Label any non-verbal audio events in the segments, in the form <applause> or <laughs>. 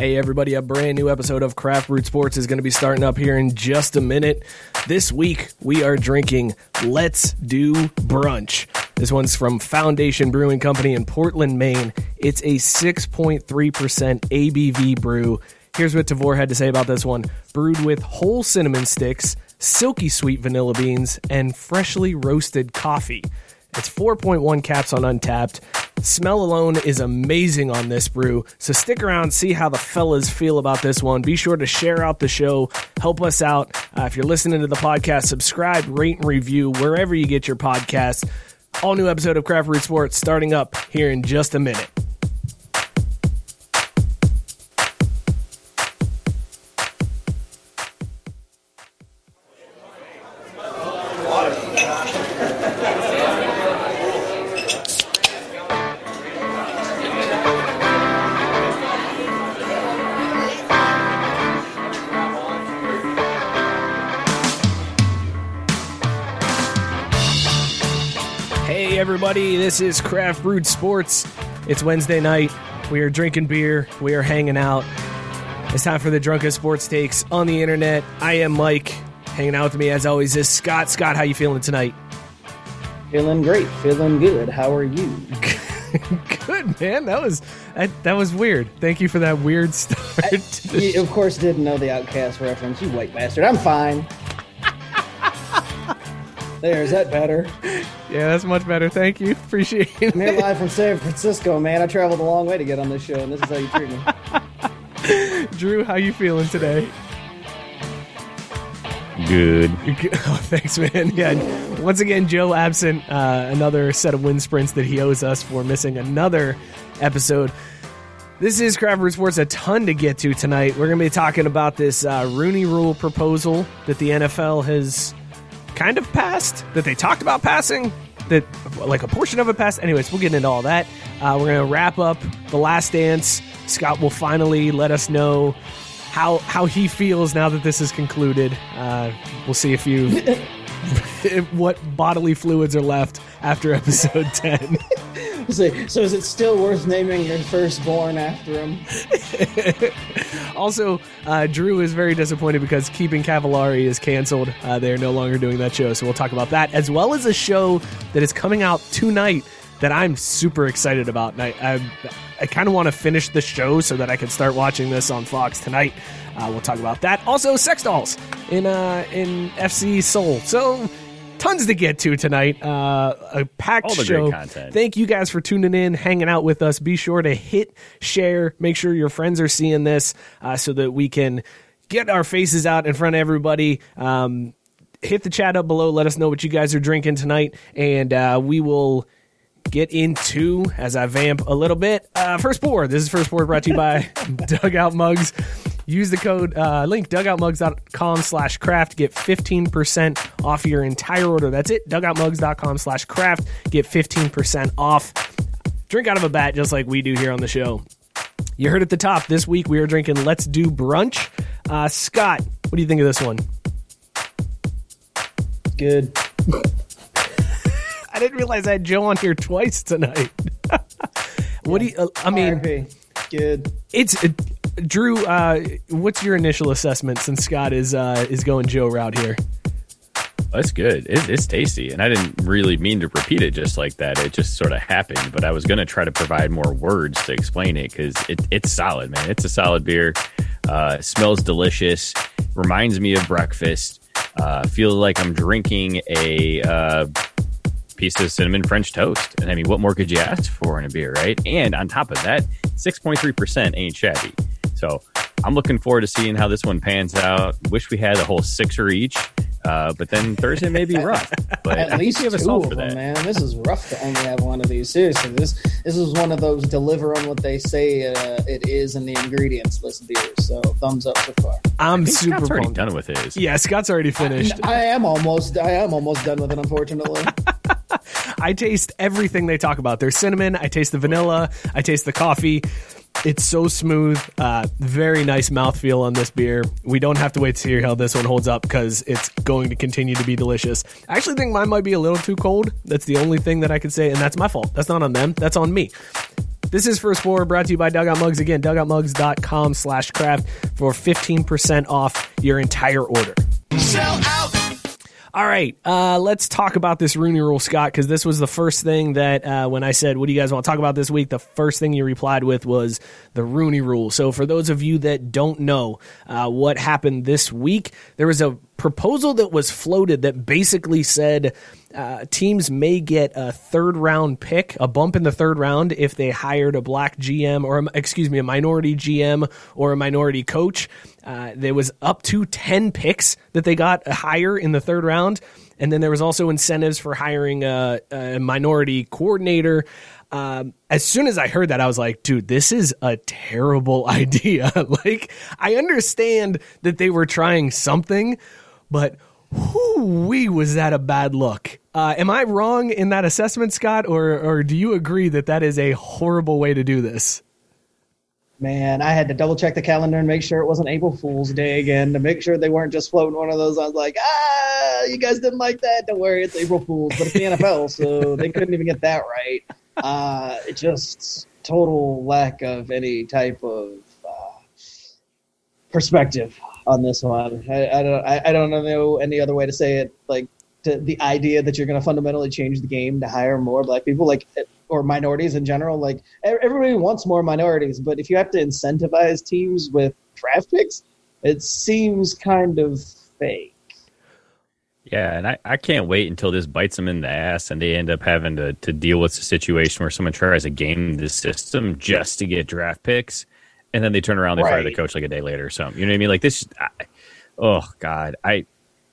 Hey, everybody, a brand new episode of Craft Brewed Sports is going to be starting up here in just a minute. This week, we are drinking Let's Do Brunch. This one's from Foundation Brewing Company in Portland, Maine. It's a 6.3% ABV brew. Here's what Tavor had to say about this one brewed with whole cinnamon sticks, silky sweet vanilla beans, and freshly roasted coffee. It's 4.1 caps on Untappd. Smell alone is amazing on this brew, so stick around, see how the fellas feel about this one. Be sure to share out the show, help us out. Uh, if you're listening to the podcast, subscribe, rate, and review wherever you get your podcasts. All new episode of Craft Brewed Sports starting up here in just a minute. Everybody, this is Craft Brewed Sports. It's Wednesday night. We are drinking beer, we are hanging out. It's time for the Drunken Sports Takes on the internet. I am Mike. Hanging out with me, as always, is Scott. Scott, how you feeling tonight? Feeling great, feeling good. How are you? <laughs> Good, man. That was that, that was weird. Thank you for that weird <laughs> start. the You, of course, didn't know the OutKast reference. You white bastard. I'm fine. There, is that better? Yeah, that's much better. Thank you. Appreciate it. I'm here live from San Francisco, man. I traveled a long way to get on this show, and this is how you treat me. <laughs> Drew, how you feeling today? Good. <laughs> Oh, thanks, man. Yeah, once again, Joe absent. Uh, another set of wind sprints that he owes us for missing another episode. This is Craft Sports. A ton to get to tonight. We're going to be talking about this uh, Rooney Rule proposal that the NFL has kind of passed, that they talked about passing, that like a portion of it passed. Anyways, we'll get into all that. Uh, we're to wrap up the Last Dance. Scott will finally let us know how how he feels now that this is concluded. Uh, we'll see if you <laughs> what bodily fluids are left after episode <laughs> ten. So, so is it still worth naming your firstborn after him? <laughs> also, uh, Drew is very disappointed because Keeping Cavallari is canceled. Uh, they are no longer doing that show, so we'll talk about that as well as a show that is coming out tonight that I'm super excited about. And I, I, I kind of want to finish the show so that I can start watching this on Fox tonight. Uh, we'll talk about that. Also, sex dolls in uh, in FC Seoul. So tons to get to tonight. Uh, a packed All the show. great content. Thank you guys for tuning in, hanging out with us. Be sure to hit share. Make sure your friends are seeing this uh, so that we can get our faces out in front of everybody. Um, hit the chat up below. Let us know what you guys are drinking tonight, and uh, we will get into as I vamp a little bit. Uh, first pour. This is first pour brought to you by <laughs> Dugout Mugs. Use the code uh, link dugoutmugs.com slash craft. Get 15% off your entire order. That's it. Dugoutmugs.com slash craft. Get 15% off. Drink out of a bat just like we do here on the show. You heard at the top. This week we are drinking Let's Do Brunch. Uh, Scott, what do you think of this one? Good. <laughs> I didn't realize I had Joe on here twice tonight. <laughs> what do you? Uh, I mean. Good. it's uh, Drew. Uh, what's your initial assessment since Scott is uh, is going Joe route here? That's good. It, it's tasty, and I didn't really mean to repeat it just like that. It just sort of happened. But I was going to try to provide more words to explain it because it, it's solid, man. It's a solid beer. Uh, smells delicious. Reminds me of breakfast. Uh, feel like I'm drinking a uh, piece of cinnamon French toast. And I mean, what more could you ask for in a beer, right? And on top of that, 6.3% ain't shabby. So I'm looking forward to seeing how this one pans out. Wish we had a whole sixer each Uh, but then Thursday may be <laughs> rough. But At least you have a two solve of for them, that. man. This is rough to only have one of these. Seriously, this this is one of those deliver on what they say uh, it is in the ingredients list beers. So thumbs up so far. I'm super Scott's already pumped. done with his. Yeah, Scott's already finished. I am almost I am almost done with it. Unfortunately, <laughs> I taste everything they talk about. There's cinnamon. I taste the vanilla. I taste the coffee. It's so smooth. Uh, very nice mouthfeel on this beer. We don't have to wait to see how this one holds up because it's going to continue to be delicious. I actually think mine might be a little too cold. That's the only thing that I could say, and that's my fault. That's not on them. That's on me. This is First Pour brought to you by Dugout Mugs. Again, dugoutmugs.com slash craft for 15% off your entire order. All right, uh, let's talk about this Rooney Rule, Scott, because this was the first thing that uh, when I said, "What do you guys want to talk about this week?" The first thing you replied with was the Rooney Rule. So, for those of you that don't know uh, what happened this week, there was a proposal that was floated that basically said uh, teams may get a third round pick, a bump in the third round if they hired a black GM or, excuse me, a minority GM or a minority coach. Uh, there was up to 10 picks that they got higher in the third round. And then there was also incentives for hiring a, a minority coordinator. Um, as soon as I heard that, I was like, dude, this is a terrible <laughs> idea. <laughs> like, I understand that they were trying something, but whoo wee was that a bad look? Uh, am I wrong in that assessment, Scott, or or do you agree that that is a horrible way to do this? man, I had to double check the calendar and make sure it wasn't April Fool's Day again to make sure they weren't just floating one of those. I was like, ah, you guys didn't like that. Don't worry, it's April Fool's, but it's the NFL, so they couldn't even get that right. Uh, it just total lack of any type of uh, perspective on this one. I, I don't, I, I don't know any other way to say it. Like to, the idea that you're going to fundamentally change the game to hire more black people, like or minorities in general. Like everybody wants more minorities, but if you have to incentivize teams with draft picks, it seems kind of fake. Yeah, and I, I can't wait until this bites them in the ass and they end up having to, to deal with a situation where someone tries to game the system just to get draft picks, and then they turn around, they fire the coach like a day later or something. You know what I mean? Like this. I, oh God, I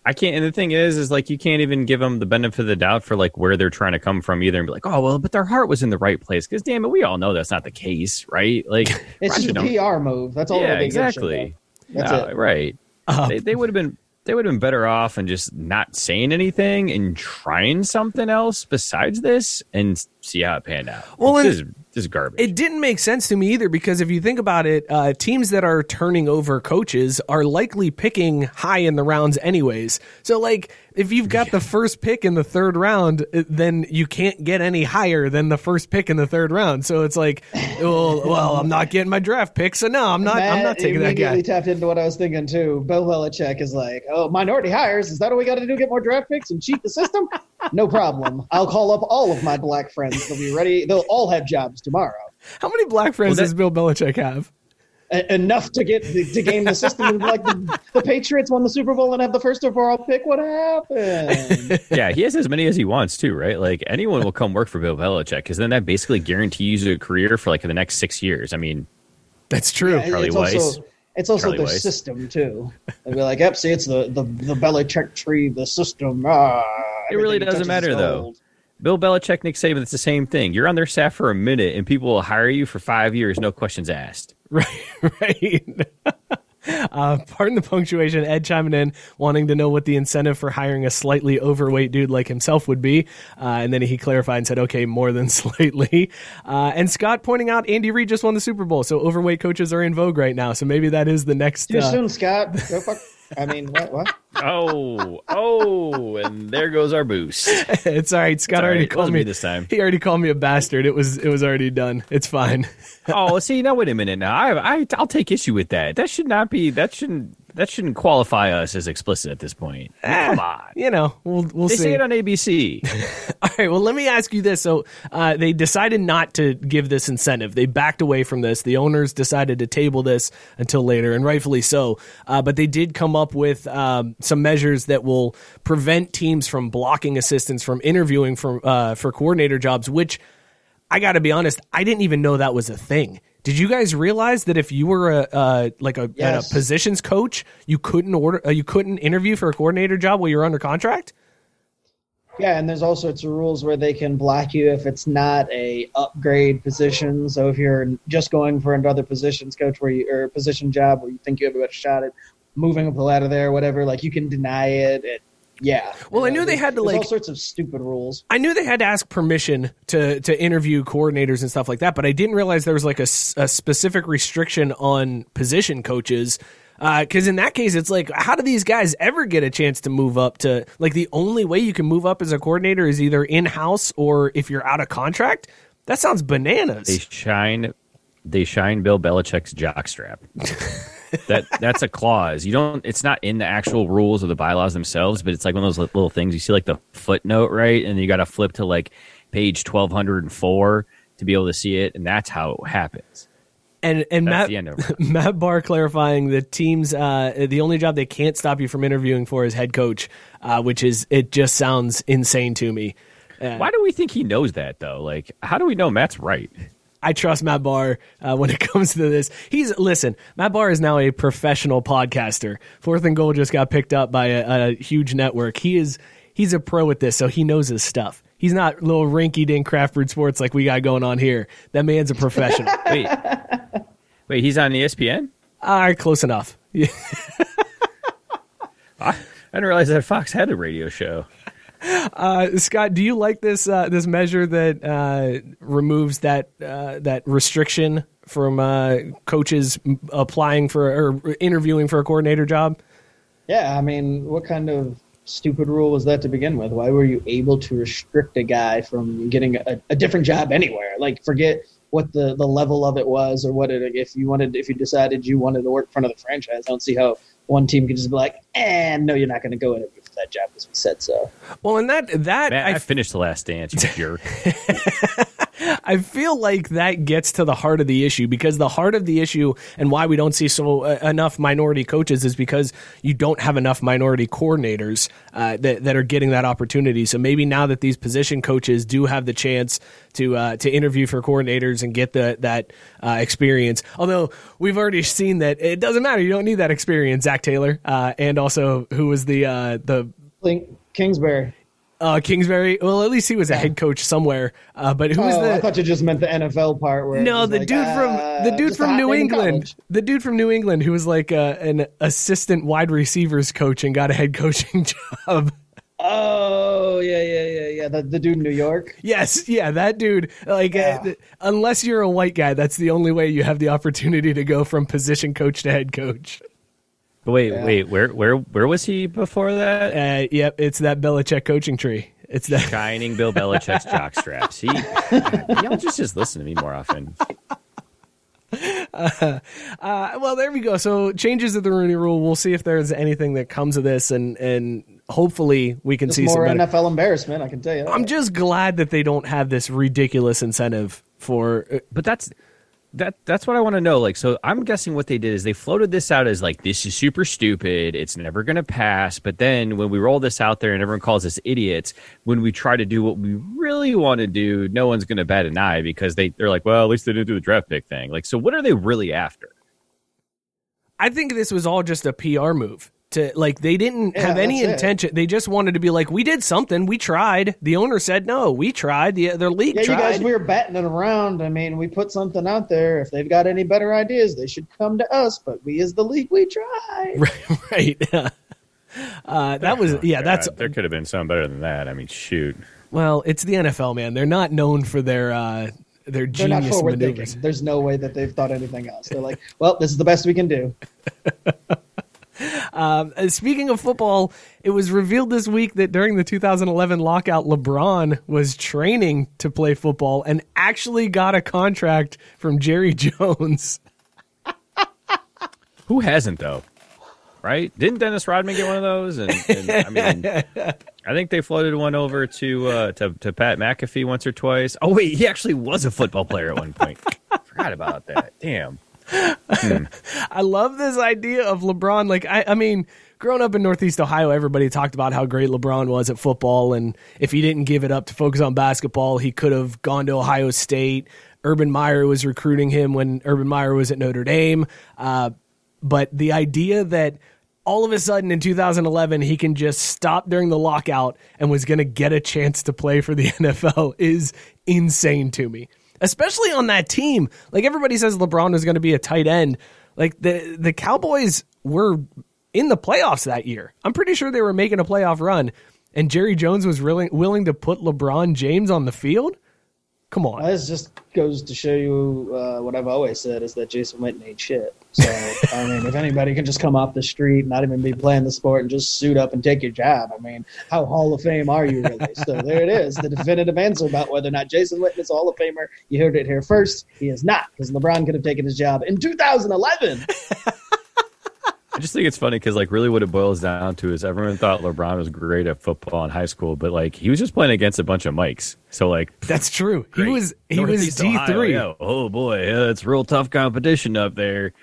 I can't. And the thing is, is like you can't even give them the benefit of the doubt for like where they're trying to come from either, and be like, oh well, but their heart was in the right place. Because damn it, we all know that's not the case, right? Like <laughs> It's Roger just a PR move. That's all. yeah, they exactly. shit That's No, it. Right. Uh, they they would have been they would have been better off and just not saying anything and trying something else besides this and see how it panned out. Well, this and- is this is garbage. It didn't make sense to me either because if you think about it, uh, teams that are turning over coaches are likely picking high in the rounds anyways. So, like, if you've got the first pick in the third round, uh, then you can't get any higher than the first pick in the third round. So it's like, well, <laughs> well, I'm not getting my draft pick, so no, I'm not. I'm not taking that immediately guy. tapped into what I was thinking too. Bill Belichick is like, "Oh, minority hires. Is that what we got to do? Get more draft picks and cheat the system? No problem. I'll call up all of my black friends. They'll be ready. They'll all have jobs tomorrow. How many black friends Well, that- does Bill Belichick have? E- enough to get to game the system. And like the, the Patriots won the Super Bowl and have the first overall pick. What happened? yeah, he has as many as he wants too, right? Like anyone will come work for Bill Belichick because then that basically guarantees you a career for like the next six years. I mean, That's true. Yeah, Charlie it's Weis. Also, it's also Charlie their Weis. system too. They'll be like, "Yep, see, it's the the the Belichick tree, the system." Ah, It really doesn't matter, though. gold." Bill Belichick, Nick Saban, it's the same thing. You're on their staff for a minute and people will hire you for five years, no questions asked. <laughs> Right, right. <laughs> uh, pardon the punctuation. Ed chiming in, wanting to know what the incentive for hiring a slightly overweight dude like himself would be, uh, and then he clarified and said, "Okay, more than <laughs> slightly." Uh, and Scott pointing out, Andy Reid just won the Super Bowl, so overweight coaches are in vogue right now. So maybe that is the next. Too Uh, soon, Scott. Go fuck. I mean, what? What? Oh, oh, and there goes our boost. it's all right. Scott all already right. Called me me this time. He already called me a bastard. It was it was already done. It's fine. oh, see, now wait a minute. Now, I, I, I'll take issue with that. That should not be. That shouldn't. That shouldn't qualify us as explicit at this point. Come on. You know, we'll we'll They see. say it on ABC. <laughs> All right. Well, let me ask you this. So uh, they decided not to give this incentive. They backed away from this. The owners decided to table this until later, and rightfully so. Uh, but they did come up with um, some measures that will prevent teams from blocking assistants from interviewing for uh, for coordinator jobs, which. I got to be honest, I didn't even know that was a thing. Did you guys realize that if you were a uh, like a, Yes. a positions coach, you couldn't order, uh, you couldn't interview for a coordinator job while you're under contract? Yeah, and there's all sorts of rules where they can block you if it's not a upgrade position. So if you're just going for another positions coach where you or position job where you think you have a better shot at moving up the ladder there, whatever, like you can deny it. it yeah. Well, I You uh, knew they there's- had to, like all sorts of stupid rules. I knew they had to ask permission to to interview coordinators and stuff like that, but I didn't realize there was like a specific restriction on position coaches. Uh, because in that case, it's like, how do these guys ever get a chance to move up to like the only way you can move up as a coordinator is either in house or if you're out of contract? That sounds bananas. They shine, they shine Bill Belichick's jockstrap. <laughs> that that's a clause. You don't. It's not in the actual rules or the bylaws themselves, but it's like one of those little things. You see, like the footnote, right? And you got to flip to like page twelve hundred and four to be able to see it, and that's how it happens. and and That's Matt the end of it. <laughs> Matt Barr clarifying the teams uh, the only job they can't stop you from interviewing for is head coach, uh, which is it just sounds insane to me. Why do we think he knows that though? Like, how do we know Matt's right? I trust Matt Barr uh, when it <laughs> comes to this. He's listen. Matt Barr is now a professional podcaster. Fourth and Goal just got picked up by a, a huge network. He is he's a pro at this, so he knows his stuff. He's not little rinky dink craft brewed sports like we got going on here. That man's a professional. <laughs> Wait, wait, he's on ESPN. All right, close enough. I, <laughs> I didn't realize that Fox had a radio show. Uh, Scott, do you like this uh, this measure that uh, removes that uh, that restriction from uh, coaches applying for or interviewing for a coordinator job? Yeah, I mean, what kind of stupid rule was that to begin with? Why were you able to restrict a guy from getting a, a different job anywhere? Like, forget what the, the level of it was or what it, if you wanted, if you decided you wanted to work in front of the franchise, I don't see how one team could just be like, eh, no, you're not going to go for that job because we said so. Well, and that that Man, I I, finished the last dance, you jerk. <laughs> I feel like that gets to the heart of the issue because the heart of the issue and why we don't see so uh, enough minority coaches is because you don't have enough minority coordinators uh, that that are getting that opportunity. So maybe now that these position coaches do have the chance to uh, to interview for coordinators and get the that uh, experience, although we've already seen that it doesn't matter, you don't need that experience. Zac Taylor uh, and also who was the uh, the Kingsbury. Uh, Kingsbury. Well, at least he was a head coach somewhere. Uh, but who was oh, the? I thought you just meant the NFL part where No, the like, dude from uh, the dude from New England, the dude from New England who was like uh, an assistant wide receivers coach and got a head <laughs> coaching job. Oh yeah, yeah, yeah, yeah. The, the dude in New York. yes, yeah, that dude. Like, uh, Yeah. th- unless you're a white guy, that's the only way you have the opportunity to go from position coach to head coach. But wait, Yeah. wait, where, where, where was he before that? Uh, yep, it's that Belichick coaching tree. It's that. Shining Bill Belichick's <laughs> jockstrap. See, y'all just just listen to me more often. Uh, well, there we go. So changes to the Rooney Rule. We'll see if there's anything that comes of this, and and hopefully we can Just see some more better. NFL embarrassment, I can tell you. that. I'm just glad that they don't have this ridiculous incentive for. uh, But that's that that's what I want to know. Like, so I'm guessing what they did is they floated this out as like this is super stupid. It's never going to pass. But then when we roll this out there and everyone calls us idiots, when we try to do what we really want to do, no one's going to bat an eye because they they're like, well, at least they didn't do the draft pick thing. Like, so what are they really after? I think this was all just a PR move. To like, they didn't Yeah, have any that's it. intention. They just wanted to be like, we did something. We tried. The owner said no. We tried. The their league yeah, you guys, we were batting it around. I mean, we put something out there. If they've got any better ideas, they should come to us. But we, as the league, we tried. <laughs> right. <laughs> uh, that was yeah. That's God, there could have been something better than that. I mean, shoot. well, it's the NFL, man. They're not known for their uh, their They're not genius forward maneuvers. thinking. There's no way that they've thought anything else. They're like, well, this is the best we can do. <laughs> Uh, speaking of football, it was revealed this week that during the 2011 lockout, LeBron was training to play football and actually got a contract from Jerry <laughs> Jones. Who hasn't though? Right? Didn't Dennis Rodman get one of those? And, and I mean, I think they floated one over to, uh, to to Pat McAfee once or twice. Oh wait, he actually was a football player at one point. Forgot about that. Damn. <laughs> I love this idea of LeBron. Like, I, I mean, growing up in Northeast Ohio, everybody talked about how great LeBron was at football. And if he didn't give it up to focus on basketball, he could have gone to Ohio State. Urban Meyer was recruiting him when Urban Meyer was at Notre Dame. Uh, but the idea that all of a sudden in 2011 he can just stop during the lockout and was going to get a chance to play for the <laughs> NFL is insane to me. Especially on that team. Like everybody says LeBron is going to be a tight end. Like the the Cowboys were in the playoffs that year. I'm pretty sure they were making a playoff run and Jerry Jones was really willing to put LeBron James on the field. Come on. This just goes to show you uh, what I've always said is that Jason Witten ain't shit. So, I mean, if anybody can just come off the street, not even be playing the sport, and just suit up and take your job, I mean, how Hall of Fame are you really? So there it is, the definitive answer about whether or not Jason Witten is a Hall of Famer. You heard it here first. He is not, because LeBron could have taken his job in 2011. I just think it's funny because, like, really what it boils down to is everyone thought LeBron was great at football in high school, but like he was just playing against a bunch of mics. So like That's true. great. He was he Northeast was D three. yeah. Oh boy, yeah, it's real tough competition up there.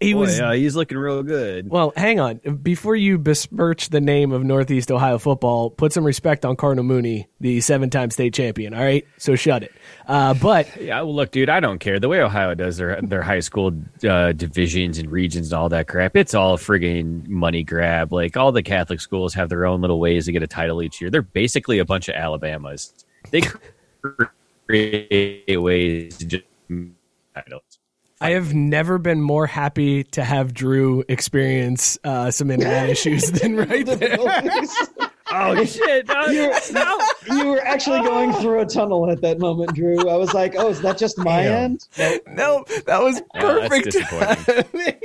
He Boy, was yeah, he's looking real good. Well, hang on. Before you besmirch the name of Northeast Ohio football, put some respect on Cardinal Mooney, the seven-time state champion. All right, so shut it. Uh, but <laughs> Yeah, well, look, dude, I don't care. The way Ohio does their their high school uh, divisions and regions and all that crap, it's all frigging money grab. Like all the Catholic schools have their own little ways to get a title each year. They're basically a bunch of Alabamas. They <laughs> create ways to just titles. I have never been more happy to have Drew experience uh, some internet <laughs> issues than right there. <laughs> Oh shit! No, you, no. were, you were actually going through a tunnel at that moment, Drew. I was like, oh, is that just my Damn. end? Nope. No, that was Yeah, that's perfect. disappointing.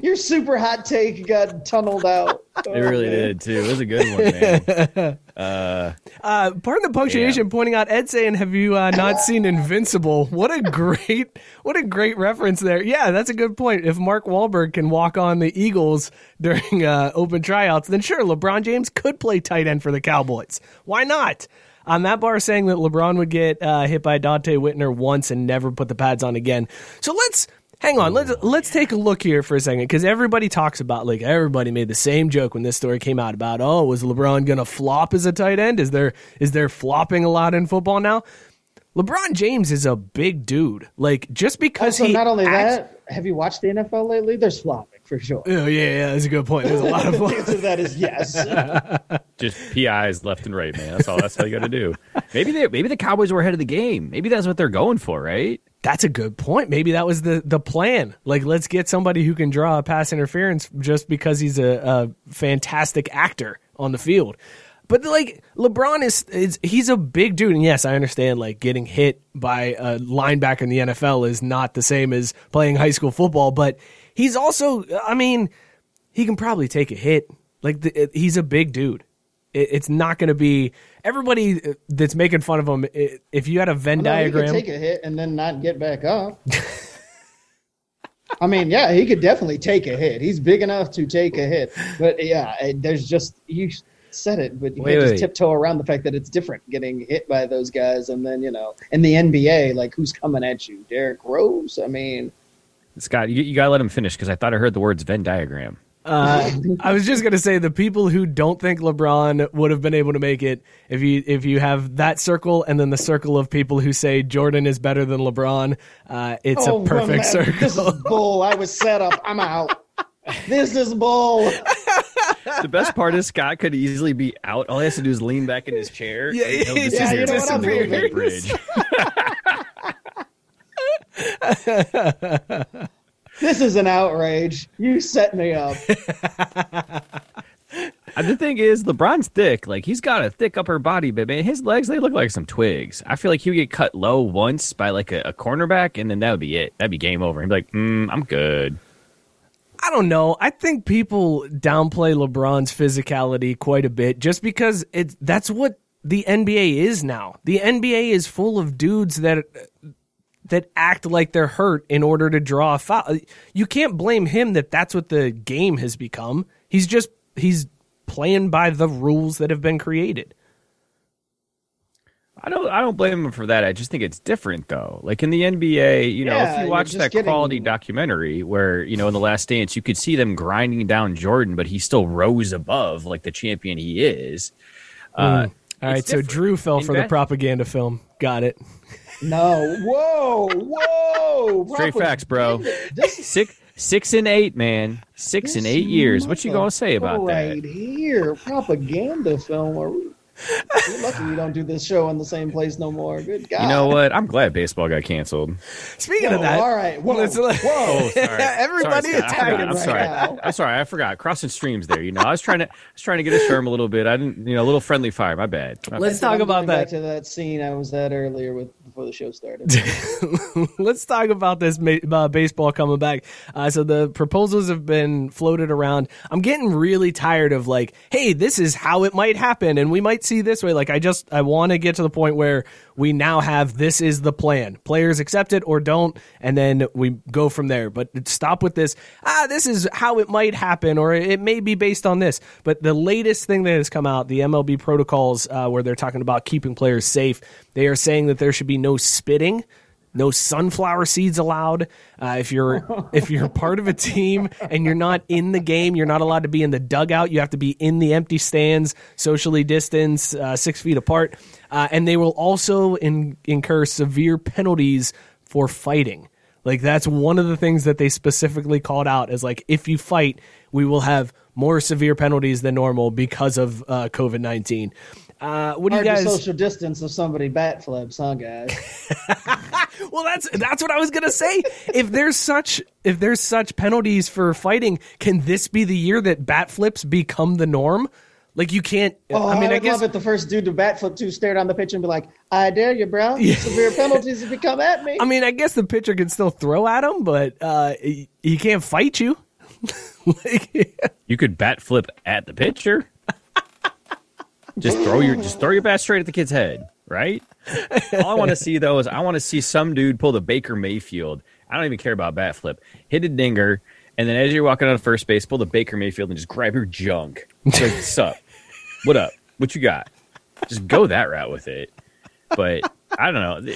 <laughs> Your super hot take got tunneled out. It really did too. It was a good one, man. Uh, Uh, pardon the punctuation. Pointing out Ed saying, "Have you uh, not seen Invincible?" What a great, what a great reference there. Yeah, that's a good point. If Mark Wahlberg can walk on the Eagles during uh, open tryouts, then sure, LeBron James could play tight end for the Cowboys. Why not? On that bar saying that LeBron would get uh, hit by Donte Whitner once and never put the pads on again. So let's hang on. Let's let's take a look here for a second because everybody talks about like everybody made the same joke when this story came out about oh was LeBron gonna flop as a tight end? Is there is there flopping a lot in football now? LeBron James is a big dude. Like just because Also, he not only acts- that, have you watched the NFL lately? There's flopping for sure. Oh yeah, yeah, that's a good point. There's a lot of The <laughs> answer to that is yes. <laughs> just PIs left and right, man. That's all. That's all you got to do. Maybe they, maybe the Cowboys were ahead of the game. Maybe that's what they're going for, right? That's a good point. Maybe that was the the plan. Like, let's get somebody who can draw a pass interference just because he's a, a fantastic actor on the field. But like LeBron is, is he's a big dude, and yes, I understand. Like getting hit by a linebacker in the NFL is not the same as playing high school football. But he's also, I mean, he can probably take a hit. Like the, he's a big dude. It, it's not going to be everybody uh, that's making fun of him. i if you had a Venn No, he could diagram, take a hit and then not get back up. <laughs> I mean, yeah, he could definitely take a hit. He's big enough to take a hit. But yeah, it- there's just you said it, but you Wait, can't wait. just tiptoe around the fact that it's different getting hit by those guys. And then you know, in the NBA, like who's coming at you? Derrick Rose. I mean, Scott, you, you got to let him finish because I thought I heard the words Venn diagram. Uh, <laughs> I was just gonna say the people who don't think LeBron would have been able to make it if you if you have that circle and then the circle of people who say Jordan is better than LeBron, uh, it's oh, a perfect man, circle. This is <laughs> bull. I was set up. I'm out. This is bull. The best part is Scott could easily be out. All he has to do is lean back in his chair. Yeah, and he'll yeah, you know what, I'm in the middle of the leaving. bridge. <laughs> This is an outrage. You set me up. <laughs> The thing is, LeBron's thick. Like he's got a thick upper body, but man, his legs they look like some twigs. I feel like he would get cut low once by like a, a cornerback, and then that would be it. That'd be game over. He'd be like, mm, "I'm good." I don't know. I think people downplay LeBron's physicality quite a bit just because it's that's what the NBA is now. The NBA is full of dudes that that act like they're hurt in order to draw a foul. You can't blame him that that's what the game has become. He's just he's playing by the rules that have been created. I don't. I don't blame him for that. I just think it's different, though. Like in the NBA, you know, Yeah, if you watch that getting- quality documentary where you know in the Last Dance, you could see them grinding down Jordan, but he still rose above like the champion he is. Uh, All right, it's so. Drew fell In for the propaganda film. Got it. No, whoa, whoa! <laughs> Straight facts, bro. This Six, six and eight, man. Six and eight years. What you gonna say about right that? here, propaganda film. Are we? You're lucky we don't do this show in the same place no more. Good God. You know what? I'm glad baseball got canceled. Speaking Whoa, of that, all right. Whoa, let's- whoa. Oh, sorry. <laughs> Everybody sorry, Scott. I attack forgot. him I'm right sorry. now. I'm sorry. I forgot. Crossing streams there. You know, I was trying to. I was trying to get a term a little bit. I didn't. You know, a little friendly fire. My bad. My Let's So talk about going back that. to that scene I was at earlier with before the show started. <laughs> Let's talk about this uh, baseball coming back. Uh, so the proposals have been floated around. I'm getting really tired of like, hey, this is how it might happen, and we might see this way. Like, I just I want to get to the point where we now have this is the plan. Players accept it or don't, and then we go from there. But stop with this. Ah, this is how it might happen, or it may be based on this. But the latest thing that has come out, the MLB protocols, uh, where they're talking about keeping players safe, they are saying that there should be no spitting no sunflower seeds allowed. Uh, if you're <laughs> if you're part of a team and you're not in the game, you're not allowed to be in the dugout. You have to be in the empty stands, socially distanced, uh, six feet apart. Uh, and they will also in, incur severe penalties for fighting. Like that's one of the things that they specifically called out as like if you fight, we will have more severe penalties than normal because of uh, COVID nineteen. Uh, what do you Hard guys? to social distance if somebody bat flips, huh, guys? <laughs> <laughs> Well, that's that's what I was gonna say. if there's such if there's such penalties for fighting, can this be the year that bat flips become the norm? Like you can't. Oh, I mean, I, would guess love it. The first dude to bat flip to stare down the pitch and be like, "I dare you, bro. Severe penalties if you come at me." <laughs> I mean, I guess the pitcher can still throw at him, but uh, he, he can't fight you. like, You could bat flip at the pitcher. Just throw your just throw your bat straight at the kid's head, right? All I want to see though is I want to see some dude pull the Baker Mayfield. I don't even care about bat flip. Hit a dinger, and then as you're walking on first base, pull the Baker Mayfield and just grab your junk. It's like, sup? What up? What you got? Just go that route with it. But I don't know.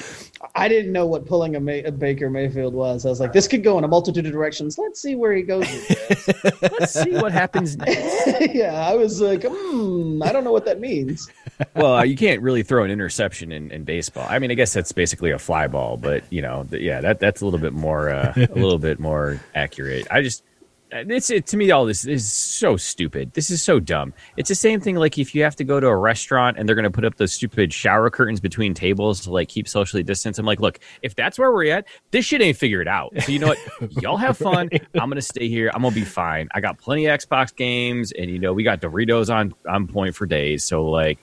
I didn't know what pulling a, May- a Baker Mayfield was. I was like, this could go in a multitude of directions. Let's see where he goes with this. <laughs> Let's see what happens next. <laughs> yeah, I was like, hmm, I don't know what that means. well, uh, you can't really throw an interception in, in baseball. I mean, I guess that's basically a fly ball, but you know, th- yeah, that that's a little bit more uh, a little bit more accurate. I just Uh, it's it, to me all this is so stupid. This is so dumb. It's the same thing like if you have to go to a restaurant and they're going to put up those stupid shower curtains between tables to like keep socially distance. I'm like, look, if that's where we're at, this shit ain't figured out. So you know what? <laughs> Y'all have fun. I'm going to stay here. I'm going to be fine. I got plenty of Xbox games and you know, we got Doritos on on point for days. So like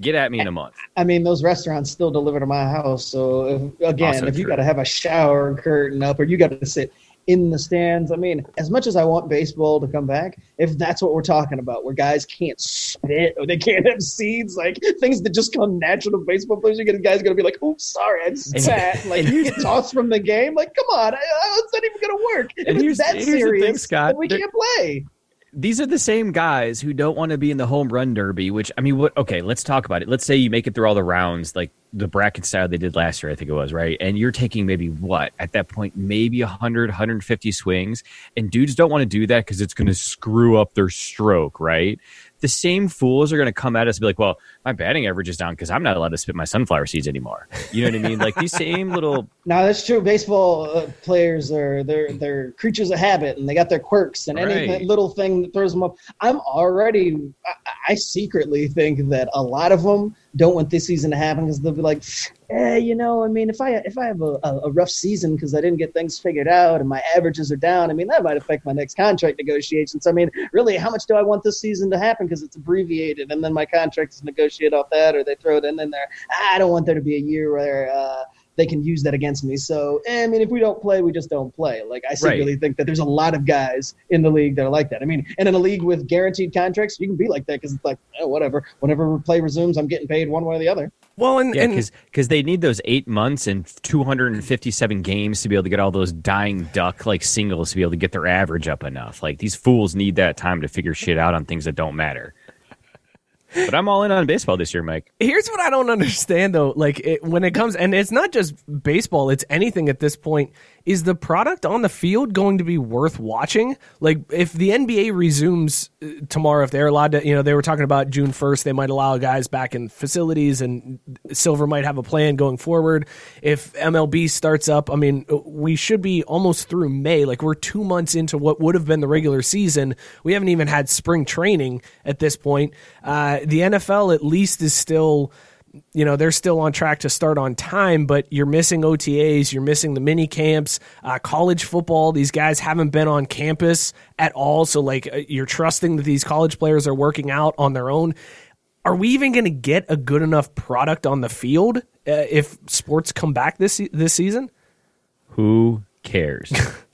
get at me in a month. I mean, those restaurants still deliver to my house. So if, again, Also if you got to have a shower curtain up or you got to sit in the stands, I mean, as much as I want baseball to come back, if that's what we're talking about, where guys can't spit or they can't have seeds, like things that just come natural to baseball players, you get guys going to be like, "Oops, sorry, I sat." <laughs> Like you get tossed from the game. Like, come on, I, I, it's not even going to work. If And here's- it's that the thing, serious, Scott, we there- can't play. These are the same guys who don't want to be in the home run derby which i mean what okay let's talk about it. Let's say you make it through all the rounds like the bracket style they did last year i think it was right? And you're taking maybe what at that point maybe 100 150 swings. And dudes don't want to do that because it's going to screw up their stroke right? The same fools are going to come at us and be like well my batting average is down because i'm not allowed to spit my sunflower seeds anymore. You know what i mean? Like these same little No, that's true. Baseball uh, players are they're they're creatures of habit, and they got their quirks, and any little thing that throws them up. I'm already. I, I secretly think that a lot of them don't want this season to happen because they'll be like, eh, you know, I mean, if I if I have a, a, rough season because I didn't get things figured out and my averages are down, I mean, that might affect my next contract negotiations. I mean, really, how much do I want this season to happen because it's abbreviated, and then my contract is negotiated off that, or they throw it in, in there. I don't want there to be a year where. Uh, they can use that against me. So, eh, I mean, if we don't play, we just don't play. Like, I secretly think that there's a lot of guys in the league that are like that. I mean, and in a league with guaranteed contracts, you can be like that because it's like, eh, whatever. Whenever play resumes, I'm getting paid one way or the other. well, and, Yeah, and because they need those eight months and 257 games to be able to get all those dying duck like singles to be able to get their average up enough. Like these fools need that time to figure shit out on things that don't matter. But I'm all in on baseball this year, Mike. Here's what I don't understand though. Like it, when it comes, and it's not just baseball; it's anything at this point. Is the product on the field going to be worth watching? Like if the NBA resumes uh, tomorrow, if they're allowed to, you know, they were talking about June first, they might allow guys back in facilities, and Silver might have a plan going forward. If MLB starts up, I mean, we should be almost through May. Like we're two months into what would have been the regular season. We haven't even had spring training at this point. Uh, the NFL at least is still you know they're still on track to start on time but you're missing otas you're missing the mini camps uh, college football. These guys haven't been on campus at all. So like uh, you're trusting that these college players are working out on their own. Are we even going to get a good enough product on the field uh, if sports come back this this season? Who cares? <laughs>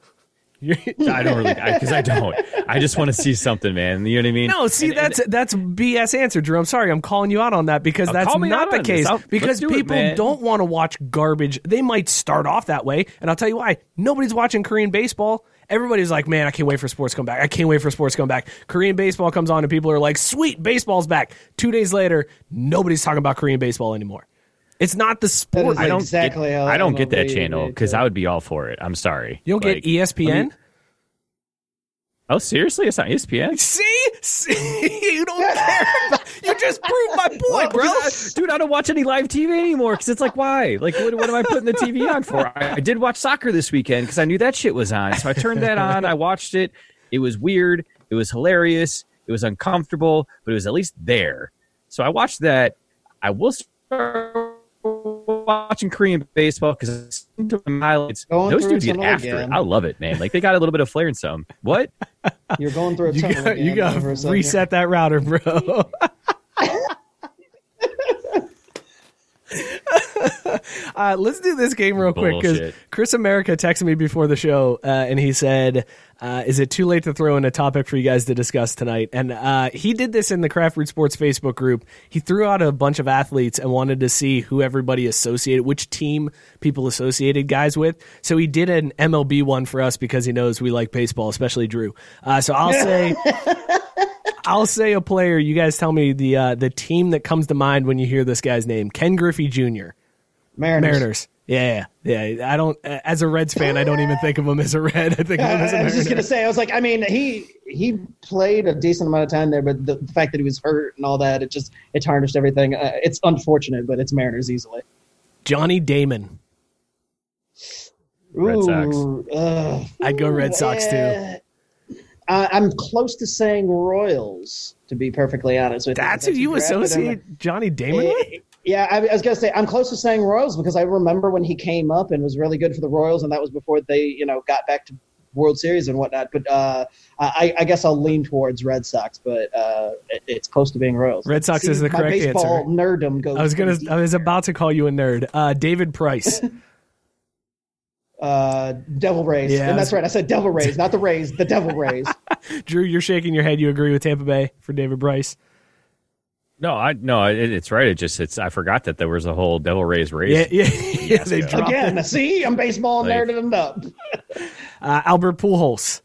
I don't really because I, I, don't. I just want to see something, man. You know what I mean? No, see And- that's that's BS answer, Drew. I'm sorry, I'm calling you out on that because Oh, that's not the case. because do people man. don't want to watch garbage. They might start off that way, and I'll tell you why. Nobody's watching Korean baseball. Everybody's like, man, I can't wait for sports to come back. I can't wait for sports to come back. Korean baseball comes on, and people are like, sweet, baseball's back. Two days later, nobody's talking about Korean baseball anymore. It's not the sport. is I don't exactly get, how I don't get that channel because too. I would be all for it. I'm sorry. You don't Like, get ESPN. I oh, seriously? It's not ESPN, <laughs> see, see, you don't care. About, <laughs> you just proved my point, bro. Dude, I don't watch any live TV anymore because it's like, why? Like, what, what am I putting the TV on for? I, I did watch soccer this weekend because I knew that shit was on, so I turned that on. I watched it. It was weird. It was hilarious. It was uncomfortable, but it was at least there. So I watched that. I will start watching Korean baseball because highlights. Going Those dudes get after again. it. I love it, man. Like they got a little bit of flair in some. What? <laughs> You're going through a You tunnel got you again got for a to second. reset that router, bro. <laughs> uh, let's do this game real quick because Chris America texted me before the show uh, and he said, uh, "Is it too late to throw in a topic for you guys to discuss tonight?" And uh, he did this in the Craft Brewed Sports Facebook group. He threw out a bunch of athletes and wanted to see who everybody associated, which team people associated guys with. So he did an MLB one for us because he knows we like baseball, especially Drew. Uh, so I'll say. <laughs> I'll say a player. You guys tell me the uh, the team that comes to mind when you hear this guy's name. Ken Griffey Jr. Mariners. Mariners. Yeah, yeah. I don't. uh, As a Reds fan, I don't even think of him as a Red. <laughs> I think of him as a I was just gonna say, I was like, I mean, he he played a decent amount of time there, but the, the fact that he was hurt and all that, it just it tarnished everything. Uh, it's unfortunate, but it's Mariners easily. Johnny Damon. Red Sox. Ooh, ugh. I'd go Red Sox too. Eh, I, I'm close to saying Royals, to be perfectly honest with you. That's who you he drafted him. associate Johnny Damon with. Yeah, I, I was gonna say I'm close to saying Royals because I remember when he came up and was really good for the Royals, and that was before they, you know, got back to World Series and whatnot. But uh, I, I guess I'll lean towards Red Sox, but uh, it, it's close to being Royals. Red Sox See, is the correct baseball answer. Nerdom goes. I was gonna. I was about to call you a nerd. Uh, David Price. <laughs> uh, Devil Rays, Yeah, and that's right. I said Devil Rays, not the Rays, the Devil Rays. <laughs> Drew, you're shaking your head. You agree with Tampa Bay for David Price? No, I no, it, it's right. It just it's I forgot that there was a whole Devil Rays race. Yeah, yeah. <laughs> yeah they Fiasco. it. Again, see, I'm baseball Like- nerded up. <laughs> Uh, Albert Pujols.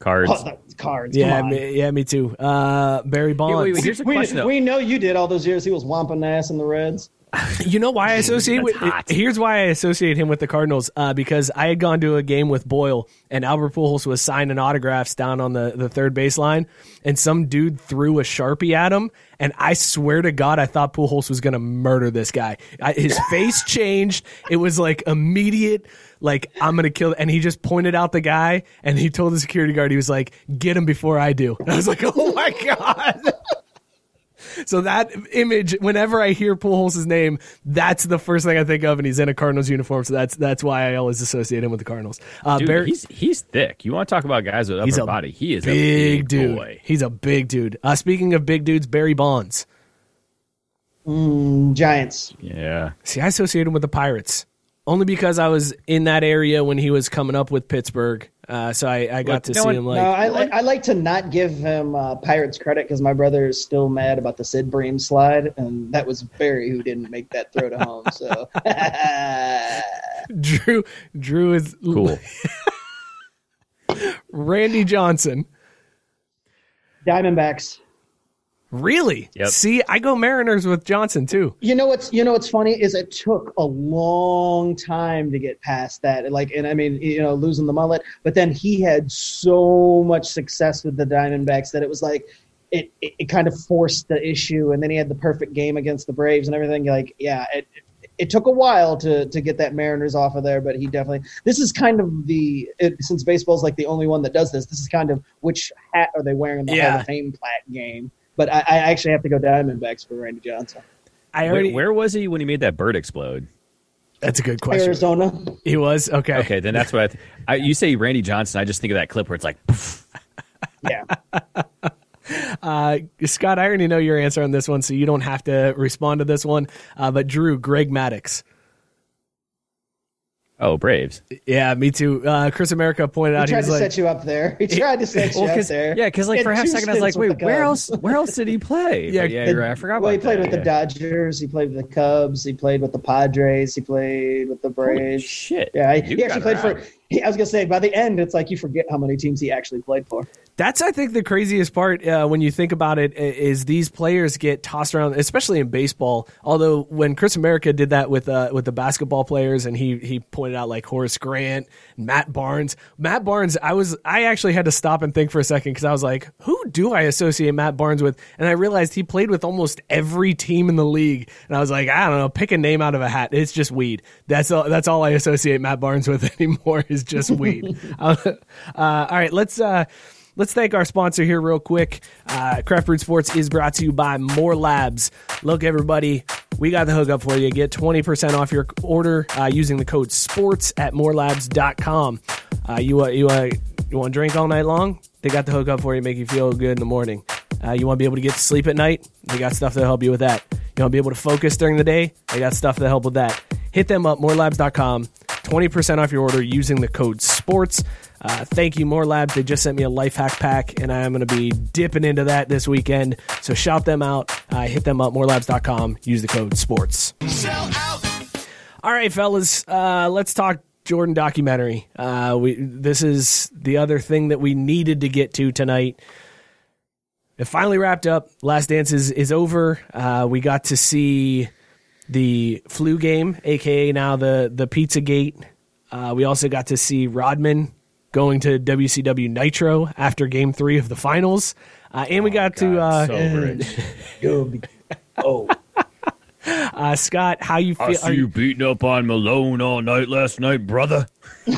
Cards. Oh, cards. Yeah, me, yeah, me too. Uh, Barry Bonds. wait, wait, here's a we, question, though. we know you did all those years. He was wamping ass in the Reds. <laughs> You know why I associate with hot. here's why I associate him with the Cardinals uh, because I had gone to a game with Boyle and Albert Pujols was signing autographs down on the, the third baseline and some dude threw a sharpie at him and I swear to God I thought Pujols was gonna murder this guy. I, his <laughs> face changed. It was like immediate. Like I'm gonna kill, and he just pointed out the guy, and he told the security guard, he was like, "Get him before I do." And <laughs> I was like, "Oh my god!" <laughs> So that image, whenever I hear Pujols' name, that's the first thing I think of, and he's in a Cardinals uniform. So that's that's why I always associate him with the Cardinals. Uh, Dude, Barry- he's he's thick. You want to talk about guys with upper he's a body? He is big, a big dude. boy. He's a big dude. Uh, speaking of big dudes, Barry Bonds. Giants. Yeah. See, I associate him with the Pirates only because I was in that area when he was coming up with Pittsburgh. Uh, so I, I got Look, to no see one- him like. no, I like I like to not give him uh, Pirates credit because my brother is still mad about the Sid Bream slide, and that was Barry who didn't make that throw to home. So <laughs> Drew, Drew is Cool. <laughs> Randy Johnson. Diamondbacks. Really? Yep. See, I go Mariners with Johnson too. You know what's you know what's funny is it took a long time to get past that. Like, and I mean, you know, losing the mullet, but then he had so much success with the Diamondbacks that it was like it, it, it kind of forced the issue. And then he had the perfect game against the Braves and everything. Like, yeah, it, it took a while to to get that Mariners off of there, but he definitely. This is kind of the it, since baseball's like the only one that does this. This is kind of which hat are they wearing in the Yeah. Hall of Fame plat game. But I, I actually have to go Diamondbacks for Randy Johnson. I Where, already. where was he when he made that bird explode? that's a good question. Arizona. He was okay. Okay, then that's what I, th- I. You say Randy Johnson, I just think of that clip where it's like, poof. Yeah. <laughs> Uh, Scott, I already know your answer on this one, so you don't have to respond to this one. Uh, but Drew, Greg Maddux. Oh, Braves. Yeah, me too. Uh, Chris America pointed He out he tried was to like, set you up there. He tried to set <laughs> you Well, up 'cause- there. yeah, because like He for a had half two second I was like, wait, where else? Where else did he <laughs> play? Yeah, But yeah, And- you're right. I forgot. Well, he played that, with the. Dodgers. He played with the Cubs. He played with the Padres. He played with the Holy Braves. shit! Yeah, he, he actually played it for. He, I was gonna say by the end, it's like you forget how many teams he actually played for. That's I think the craziest part uh, when you think about it is these players get tossed around, especially in baseball. Although when Chris America did that with uh, with the basketball players, and he he pointed out like Horace Grant, Matt Barnes, Matt Barnes. I was I actually had to stop and think for a second because I was like, who do I associate Matt Barnes with? And I realized he played with almost every team in the league, and I was like, I don't know, pick a name out of a hat. It's just weed. That's all. That's all I associate Matt Barnes with <laughs> anymore is just weed. <laughs> uh, all right, let's. Let's thank our sponsor here real quick. Uh, Craft Brewed Sports is brought to you by More Labs. Look, everybody, we got the hookup for you. Get 20% off your order uh, using the code SPORTS at morelabs.com. Uh, you, uh, you, uh, you want to drink all night long? They got the hookup for you, make you feel good in the morning. Uh, you want to be able to get to sleep at night? They got stuff to help you with that. You want to be able to focus during the day? They got stuff to help with that. Hit them up, morelabs.com. 20% off your order using the code SPORTS. Uh, thank you, More Labs. They just sent me a life hack pack, and I am going to be dipping into that this weekend. So shout them out. Uh, hit them up, morelabs.com. Use the code SPORTS. All right, fellas, uh, let's talk Jordan documentary. Uh, we this is the other thing that we needed to get to tonight. It finally wrapped up. Last Dance is is over. Uh, we got to see the flu game, aka now the the Pizza Gate. Uh, we also got to see Rodman going to WCW Nitro after Game Three of the finals, uh, and we got to uh, so rich. <laughs> oh, <laughs> uh, Scott. How you feel? I see are you beating up on Malone all night last night, brother. <laughs>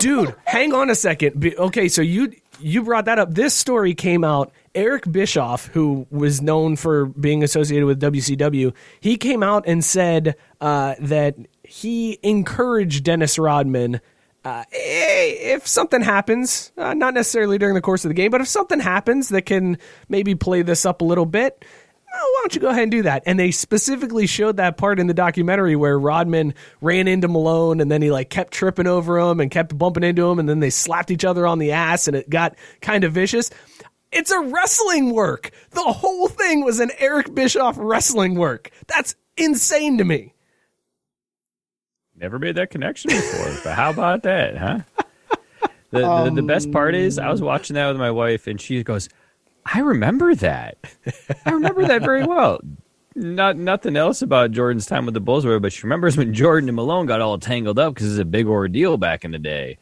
dude hang on a second Be- okay so you you brought that up this story came out eric bischoff who was known for being associated with wcw he came out and said uh, that he encouraged dennis rodman uh, eh, if something happens, uh, not necessarily during the course of the game, but if something happens that can maybe play this up a little bit, oh, why don't you go ahead and do that? And they specifically showed that part in the documentary where Rodman ran into Malone and then he like kept tripping over him and kept bumping into him and then they slapped each other on the ass and it got kind of vicious. It's a wrestling work. The whole thing was an Eric Bischoff wrestling work. That's insane to me. Never made that connection before, but how about that, huh? The, the the best part is I was watching that with my wife, and she goes, "I remember that. I remember that very well." Not nothing else about Jordan's time with the Bulls, were, but she remembers when Jordan and Malone got all tangled up because it was a big ordeal back in the day.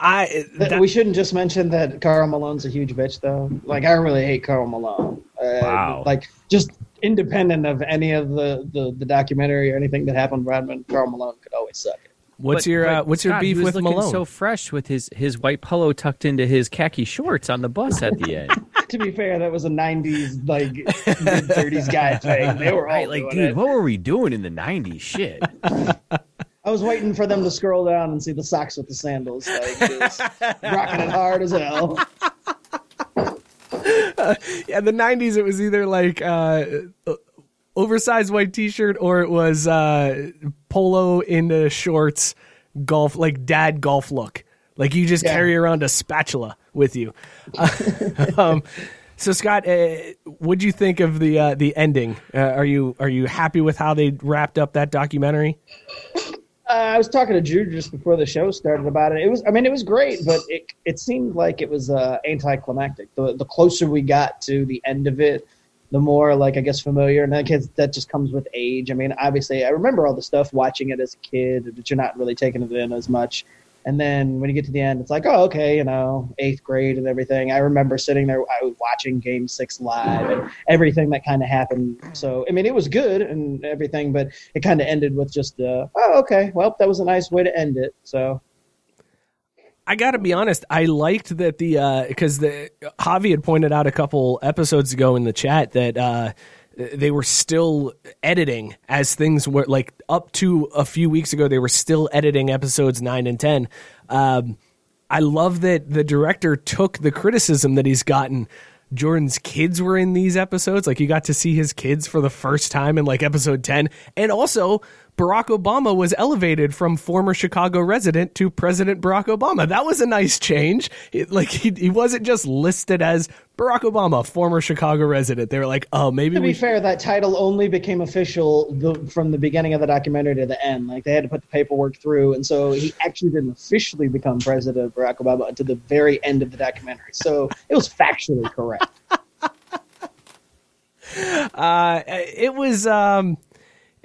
I that- we shouldn't just mention that Karl Malone's a huge bitch, though. Like I really hate Karl Malone. Uh, Wow. Like just independent of any of the, the, the documentary or anything that happened, Rodman, Karl Malone could always suck it. what's But- your uh, but what's your Scott, he beef was with looking Malone? So fresh with his his white polo tucked into his khaki shorts on the bus at the <laughs> end. to be fair, that was a '90s like mid '30s guy thing. They were all right, like, dude, it. what were we doing in the '90s? Shit. <laughs> I was waiting for them to scroll down and see the socks with the sandals, like just rocking it hard as hell. <laughs> <laughs> yeah, the '90s. It was either like uh, oversized white T-shirt or it was uh, polo into shorts, golf like dad golf look. Like you just Yeah. carry around a spatula with you. <laughs> um, so Scott, uh, what'd you think of the uh, the ending? Uh, are you are you happy with how they wrapped up that documentary? <laughs> Uh, I was talking to Drew just before the show started about it. It was, I mean, it was great, but it it seemed like it was uh, anticlimactic. The the closer we got to the end of it, the more like I guess familiar, and that gets, that just comes with age. I mean, obviously, I remember all the stuff watching it as a kid, but you're not really taking it in as much. And then when you get to the end, it's like, oh, okay, you know, eighth grade and everything. I remember sitting there, I was watching Game Six live and everything that kind of happened. So, I mean, it was good and everything, but it kind of ended with just, uh, oh, okay, well, that was a nice way to end it. So, I got to be honest. I liked that the because the Javi had pointed out a couple episodes ago in the chat that uh, they were still editing as things were like up to a few weeks ago. They were still editing episodes nine and ten. Um, I love that the director took the criticism that he's gotten. Jordan's kids were in these episodes. Like you got to see his kids for the first time in like episode 10. And also Barack Obama was elevated from former Chicago resident to President Barack Obama. That was a nice change. It, like he, he wasn't just listed as Barack Obama, former Chicago resident. They were like, oh, maybe. To we be fair, that title only became official the, from the beginning of the documentary to the end. Like they had to put the paperwork through, and so he actually didn't officially become president Barack Obama until the very end of the documentary. So it was factually correct. <laughs> uh, it was. Um,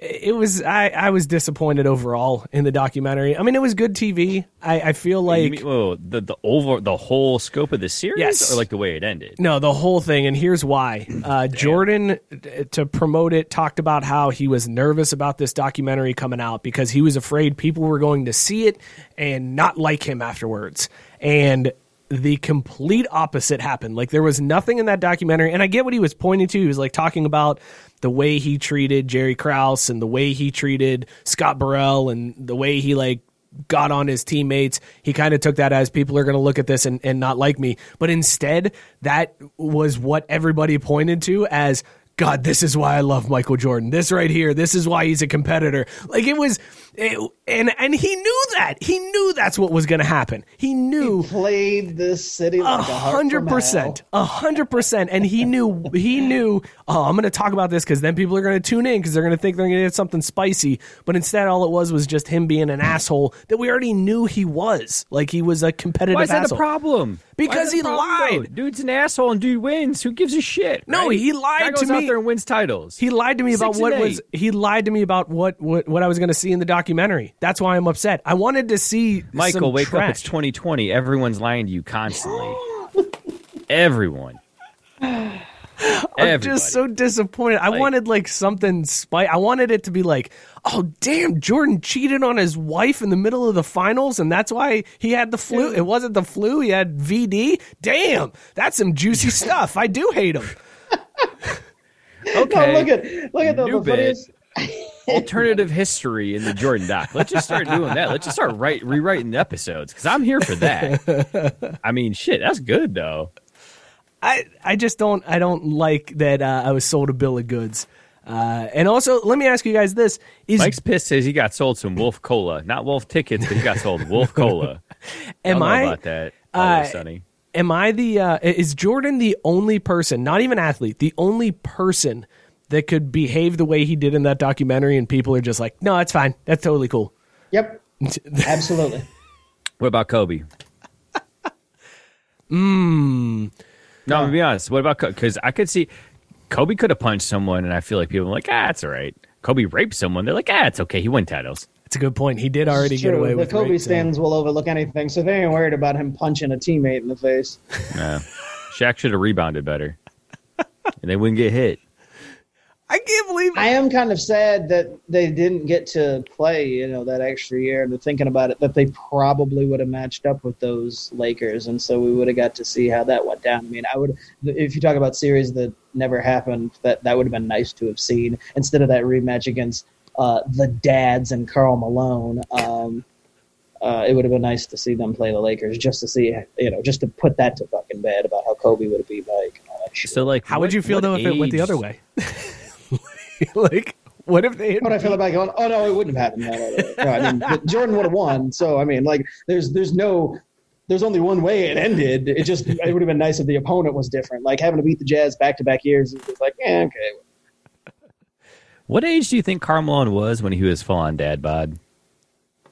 it was I, I was disappointed overall in the documentary. I mean, it was good TV. I, I feel like mean, well, the the over the whole scope of the series, Yes. or like the way it ended. no, the whole thing, and here's why. <clears throat> Uh, Jordan, uh, to promote it, talked about how he was nervous about this documentary coming out because he was afraid people were going to see it and not like him afterwards. And the complete opposite happened. Like there was nothing in that documentary, and I get what he was pointing to. He was like talking about the way he treated Jerry Krause and the way he treated Scott Burrell and the way he like got on his teammates. He kind of took that as people are going to look at this and, and not like me. But instead, that was what everybody pointed to as God, this is why I love Michael Jordan. This right here, this is why he's a competitor. Like it was, it, and and he knew that. He knew that's what was going to happen. He knew Played this city a like hundred percent, a hundred percent, and he knew he knew. Oh, I'm going to talk about this because then people are going to tune in because they're going to think they're going to get something spicy. But instead, all it was was just him being an asshole that we already knew he was. Like he was a competitive Why is that a problem? Because Why is that he a problem, though? lied. Dude's an asshole and dude wins. Who gives a shit? No, right? he lied to goes out there and wins titles. He lied to me about Six what and was. eight. He lied to me about what what, what I was going to see in the documentary. That's why I'm upset. I wanted to see Michael, some wake trash. up! It's 2020. Everyone's lying to you constantly. Everyone. <sighs> I'm Everybody. just so disappointed. I Like- wanted like something spite. I wanted it to be like, oh damn, Jordan cheated on his wife in the middle of the finals, and that's why he had the flu. It wasn't the flu. He had VD. Damn, that's some juicy <laughs> stuff. I do hate him. <laughs> <laughs> okay. No, look at look at the, New the bit. funniest. alternative history in the Jordan doc. Let's just start doing that. Let's just start write, rewriting the episodes because I'm here for that. <laughs> I mean, shit, that's good though. I I just don't I don't like that uh, I was sold a bill of goods. Uh, and also, let me ask you guys this: Is Mike's pissed says he got sold some Wolf Cola, not Wolf tickets, but he got sold Wolf Cola. am <laughs> Y'all know I about that? uh, Sonny. Am I the uh, is Jordan the only person, not even athlete, the only person that could behave the way he did in that documentary, and people are just like, no, that's fine, that's totally cool. Yep, <laughs> absolutely. What about Kobe? <laughs> Hmm. No, I'm gonna be honest. What about because I could see Kobe could have punched someone, and I feel like people are like, ah, it's all right. Kobe raped someone. They're like, ah, it's okay. He won titles. That's a good point. He did already get True, away the with Kobe rape, so- uh, stands will overlook anything, so they ain't worried about him punching a teammate in the face. <laughs> No, Shaq should have rebounded better, and they wouldn't get hit. I can't believe I am kind of sad that they didn't get to play, you know, that extra year. And thinking about it, that they probably would have matched up with those Lakers, and so we would have got to see how that went down. I mean, I would, if you talk about series that never happened, that that would have been nice to have seen instead of that rematch against uh, the Dads and Karl Malone. Um, uh, it would have been nice to see them play the Lakers, just to see, you know, just to put that to fucking bed about how Kobe would have beat Mike and all that shit. So, like, How would you feel what though if it went the other way? <laughs> like, what if they? Had What I feel about going, oh no, it wouldn't have happened. No, no, no. No, I mean, but Jordan would have won. So I mean, like, there's there's no, there's only one way it ended. It just it would have been nice if the opponent was different. Like having to beat the Jazz back to back years is like, yeah, okay. What age do you think Karl Malone was when he was full on dad bod?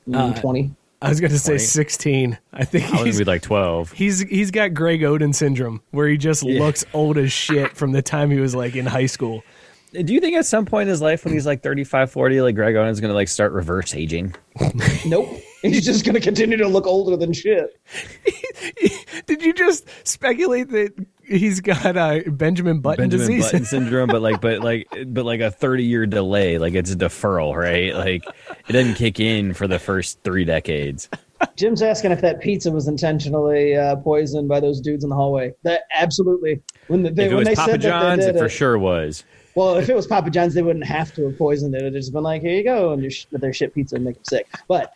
Mm, Twenty. I was going to say 20. 16. I think I was gonna he's be like twelve. he's he's got Greg Oden syndrome where he just looks old as shit from the time he was like in high school. Do you think at some point in his life when he's like 35, 40, like Greg Oden's gonna like start reverse aging? <laughs> Nope. He's just gonna continue to look older than shit. <laughs> Did you just speculate that he's got uh, Benjamin Button Benjamin disease? Button <laughs> syndrome, but like, but like, but like a thirty year delay. Like it's a deferral, right? Like it doesn't kick in for the first three decades. Jim's asking if that pizza was intentionally uh, poisoned by those dudes in the hallway. That absolutely. When, the, they, If it when was they Papa said John's, they it for it, sure was. well, if it was Papa John's, they wouldn't have to have poisoned it. It'd just been like, here you go, and your sh- their shit pizza and make them sick. But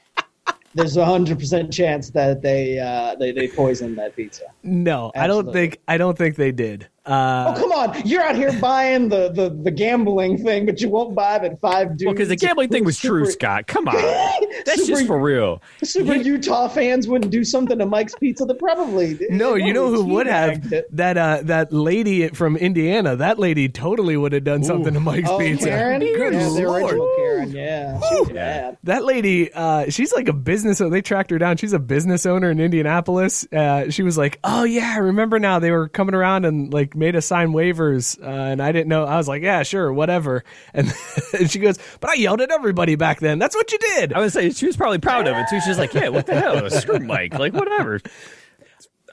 there's a hundred percent chance that they uh, they they poisoned that pizza. no, I don't think I don't think they did. Uh, Oh come on! You're out here buying the, the, the gambling thing, but you won't buy it at five dudes. Well, because the gambling thing was true, Scott. Come on, <laughs> that's Super- just for real. Super Utah fans wouldn't do something to Mike's Pizza. That probably no, you know who would have it. that uh, that lady from Indiana. That lady totally would have done something to Mike's Oh, Pizza. Karen? Good yeah, the lord. Karen. Yeah, she bad. That lady, uh, she's like a business. Owner they tracked her down. She's a business owner in Indianapolis. Uh, she was like, "Oh yeah, I remember now. They were coming around and like made us sign waivers, uh, and I didn't know." I was like, "Yeah, sure, whatever." <laughs> And, and she goes, "But I yelled at everybody back then. That's what you did." I would say she was probably proud of it too. She's like, "Yeah, what the hell? Screw Mike. Like, whatever."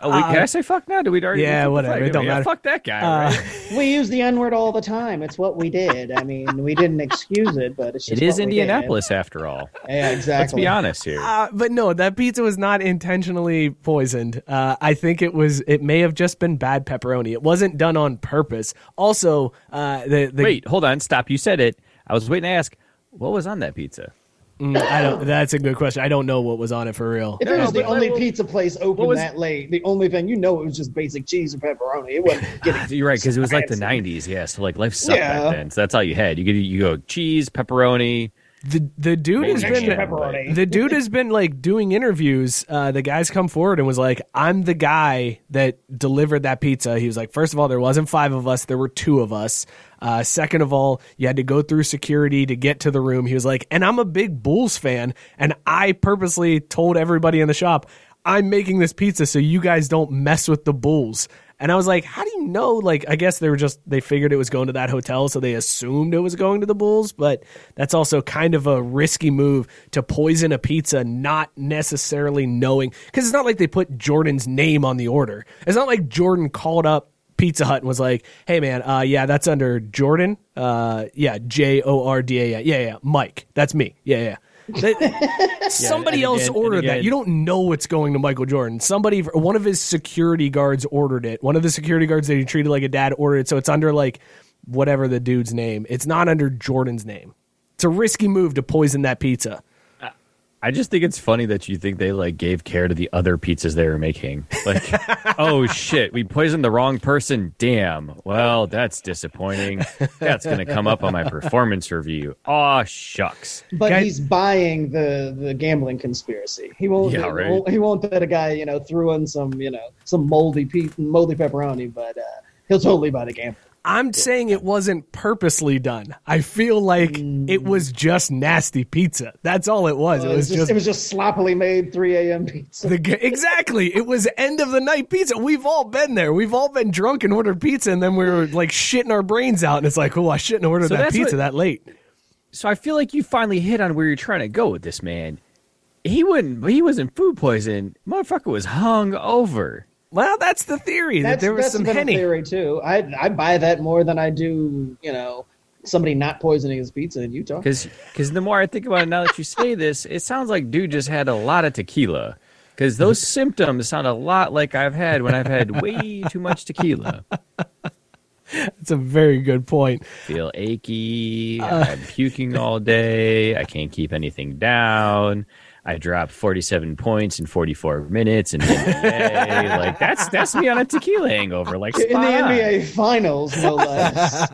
Oh, wait, can I say fuck now? Do we already? yeah, fuck the whatever. fuck? It don't yeah, matter. Fuck that guy. Uh, right? <laughs> We use the N word all the time. It's what we did. I mean, we didn't excuse it, but it's just It is what we did. Indianapolis after all. <laughs> Yeah, exactly. Let's be honest here. Uh, but no, that pizza was not intentionally poisoned. Uh, I think it was. It may have just been bad pepperoni. It wasn't done on purpose. Also, uh, the, the Wait, hold on, stop. You said it. I was waiting to ask, what was on that pizza? Mm, I don't. That's a good question. I don't know what was on it for real. If it was No, the only what- pizza place open was- that late, the only thing you know it was just basic cheese and pepperoni. It wasn't <laughs> getting. You're right, because it was like the '90s. Yeah, so like life sucked Yeah. back then. So that's all you had. You could you go cheese, pepperoni. The the dude has been pepperoni. <laughs> the dude has been like doing interviews. Uh, the guys come forward and was like, "I'm the guy that delivered that pizza." He was like, first of all, there wasn't five of us; there were two of us. Uh, second of all, you had to go through security to get to the room." He was like, "And I'm a big Bulls fan, and I purposely told everybody in the shop." I'm making this pizza so you guys don't mess with the Bulls. And I was like, how do you know? Like, I guess they were just, they figured it was going to that hotel, so they assumed it was going to the Bulls. But that's also kind of a risky move to poison a pizza, not necessarily knowing. Because it's not like they put Jordan's name on the order. It's not like Jordan called up Pizza Hut and was like, hey, man, uh, yeah, that's under Jordan. Uh, yeah, J O R D A. Yeah, yeah, Mike. That's me. Yeah, yeah. That- <laughs> somebody and else again- ordered that. You don't know it's going to Michael Jordan. Somebody, one of his security guards ordered it. One of the security guards that he treated like a dad ordered it. So it's under like whatever the dude's name. It's not under Jordan's name. It's a risky move to poison that pizza. I just think it's funny that you think they like gave care to the other pizzas they were making. Like, <laughs> oh shit, we poisoned the wrong person. Damn. Well, that's disappointing. That's gonna come up on my performance review. Aw, shucks. But Guy- he's buying the the gambling conspiracy. He won't. Yeah, he right. won't- He won't let a guy you know threw in some you know some moldy pe- moldy pepperoni, but uh, he'll totally buy the gamble. I'm saying it wasn't purposely done. I feel like it was just nasty pizza. That's all it was. Uh, it was just, just it was just sloppily made 3 a.m. pizza. The exactly. It was end of the night pizza. We've all been there. We've all been drunk and ordered pizza, and then we were like shitting our brains out. And it's like, oh, I shouldn't have ordered So that pizza what- that late. So I feel like you finally hit on where you're trying to go with this man. He wouldn't. He wasn't food poisoned. Motherfucker was hung over. Well, that's the theory that That's, there was that's some been a henny. theory too. I I buy that more than I do you know somebody not poisoning his pizza in Utah. Because the more I think about it now that you say <laughs> this, it sounds like dude just had a lot of tequila. Because those <laughs> symptoms sound a lot like I've had when I've had way too much tequila. <laughs> That's a very good point. Feel achy. Uh, I'm puking all day. I can't keep anything down. I dropped 47 points in 44 minutes and the NBA. <laughs> like that's that's me on a tequila hangover. Like in the on. NBA Finals, no less.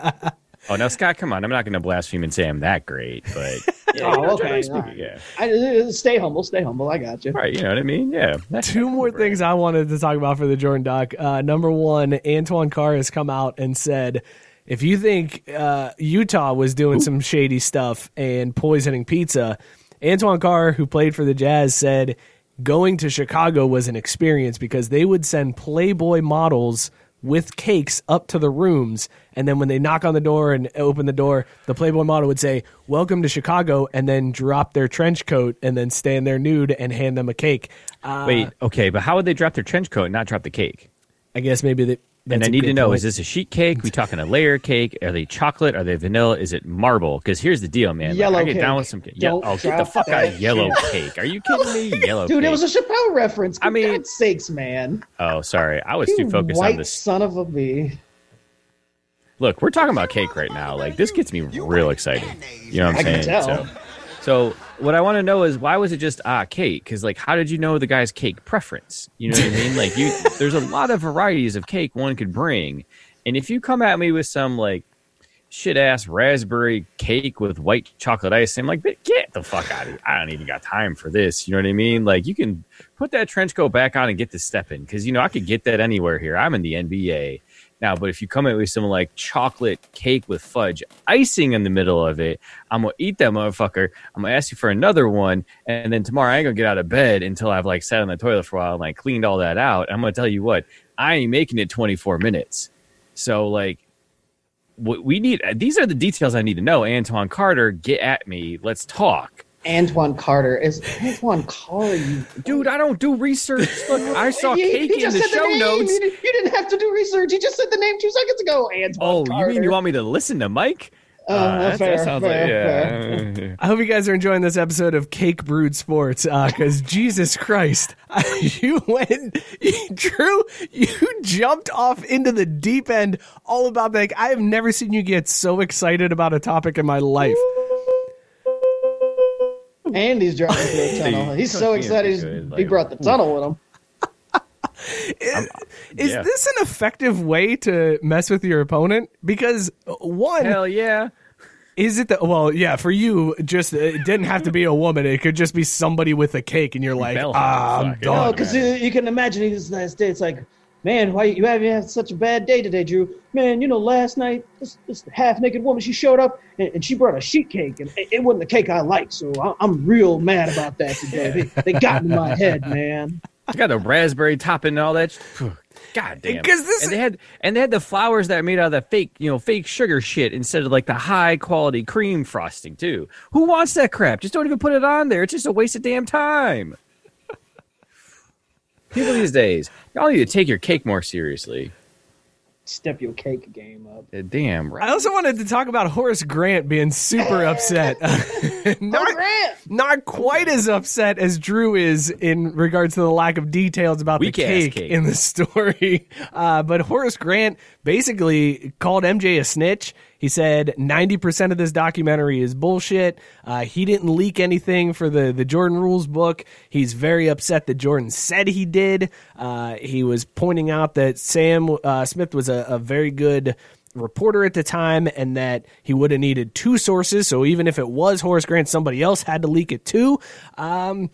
Oh, now Scott, come on. I'm not going to blaspheme and say I'm that great, but <laughs> yeah, Oh, you know, okay, speaking, alright. yeah. I, uh, stay humble, stay humble. I got you. Right, you know what I mean? Yeah. Two more things I wanted to talk about for the Jordan doc. Uh, number one, Antoine Carr has come out and said, if you think uh, Utah was doing some shady stuff and poisoning pizza, Antoine Carr, who played for the Jazz, said going to Chicago was an experience because they would send Playboy models with cakes up to the rooms. And then when they knock on the door and open the door, the Playboy model would say, Welcome to Chicago, and then drop their trench coat and then stand there nude and hand them a cake. Uh, Wait, okay, but how would they drop their trench coat and not drop the cake? I guess maybe they. And I need to know: is this a sheet cake? We talking a layer cake? Are they chocolate? Are they vanilla? Is it marble? Because here's the deal, man. Like, Yellow I get cake. down with some. Ye- Don't oh, get the fuck out of yellow cake! Are you kidding me? <laughs> Yellow Dude, cake. it was a Chappelle reference. I mean- God's sakes, man. oh, sorry, I was You too focused white on this. son of a bee. Look, we're talking about cake right now. Like this gets me real excited. You know what I'm I can saying? tell. So, so what I want to know is why was it just ah cake? Because like, how did you know the guy's cake preference? You know what I mean? Like you, <laughs> there's a lot of varieties of cake one could bring, and if you come at me with some like shit ass raspberry cake with white chocolate ice, I'm like, get the fuck out of here! I don't even got time for this. You know what I mean? Like you can put that trench coat back on and get to stepping because you know I could get that anywhere here. I'm in the NBA. Now, but if you come at me with some like chocolate cake with fudge icing in the middle of it, I'm gonna eat that motherfucker. I'm gonna ask you for another one, and then tomorrow I ain't gonna get out of bed until I've like sat on the toilet for a while and like cleaned all that out. I'm gonna tell you what, I ain't making it 24 minutes. So like, what we need these are the details I need to know. Antoine Carter, get at me. Let's talk. Antoine Carter is Antoine Carter. You, Dude, I don't do research. <laughs> Look, I saw He- cake he in the show name. notes. You, didn't- you didn't have to do research. He just said the name two seconds ago. Antoine Oh, Carter. you mean you want me to listen to Mike? Uh, that, fair, that sounds fair, like yeah. I hope you guys are enjoying this episode of Cake Brewed Sports because <laughs> Jesus Christ, <laughs> you went, Drew, you jumped off into the deep end all about that. I have never seen you get so excited about a topic in my life. And he's driving through a tunnel. He's so excited. He's, he brought the tunnel with him. <laughs> Is, is yeah. this an effective way to mess with your opponent? Because one, Hell yeah. is it the well, yeah, for you, just it didn't have to be a woman. It could just be somebody with a cake, and you're like, Bell ah, I'm done. No, because you, you can imagine he's last day. It's like, man, why you having had such a bad day today, Drew? Man, you know, last night this, this half naked woman she showed up and, and she brought a sheet cake, and it, it wasn't the cake I liked, so I, I'm real mad about that today. They, <laughs> they got in my head, man. I got the raspberry topping and all that. sh- God damn. 'Cause this- and they had and they had the flowers that are made out of the fake, you know, fake sugar shit instead of like the high quality cream frosting too. Who wants that crap? Just don't even put it on there. It's just a waste of damn time. People these days, y'all need to take your cake more seriously. Step your cake game up. Uh, Damn right. I also wanted to talk about Horace Grant being super upset. <laughs> not, Grant! not quite as upset as Drew is in regards to the lack of details about Weak the cake, cake. in the <laughs> story. Uh, but Horace Grant basically called MJ a snitch. He said 90% of this documentary is bullshit. Uh, he didn't leak anything for the, the Jordan Rules book. He's very upset that Jordan said he did. Uh, he was pointing out that Sam uh, Smith was a, a very good reporter at the time and that he would have needed two sources. So even if it was Horace Grant, somebody else had to leak it too. Um,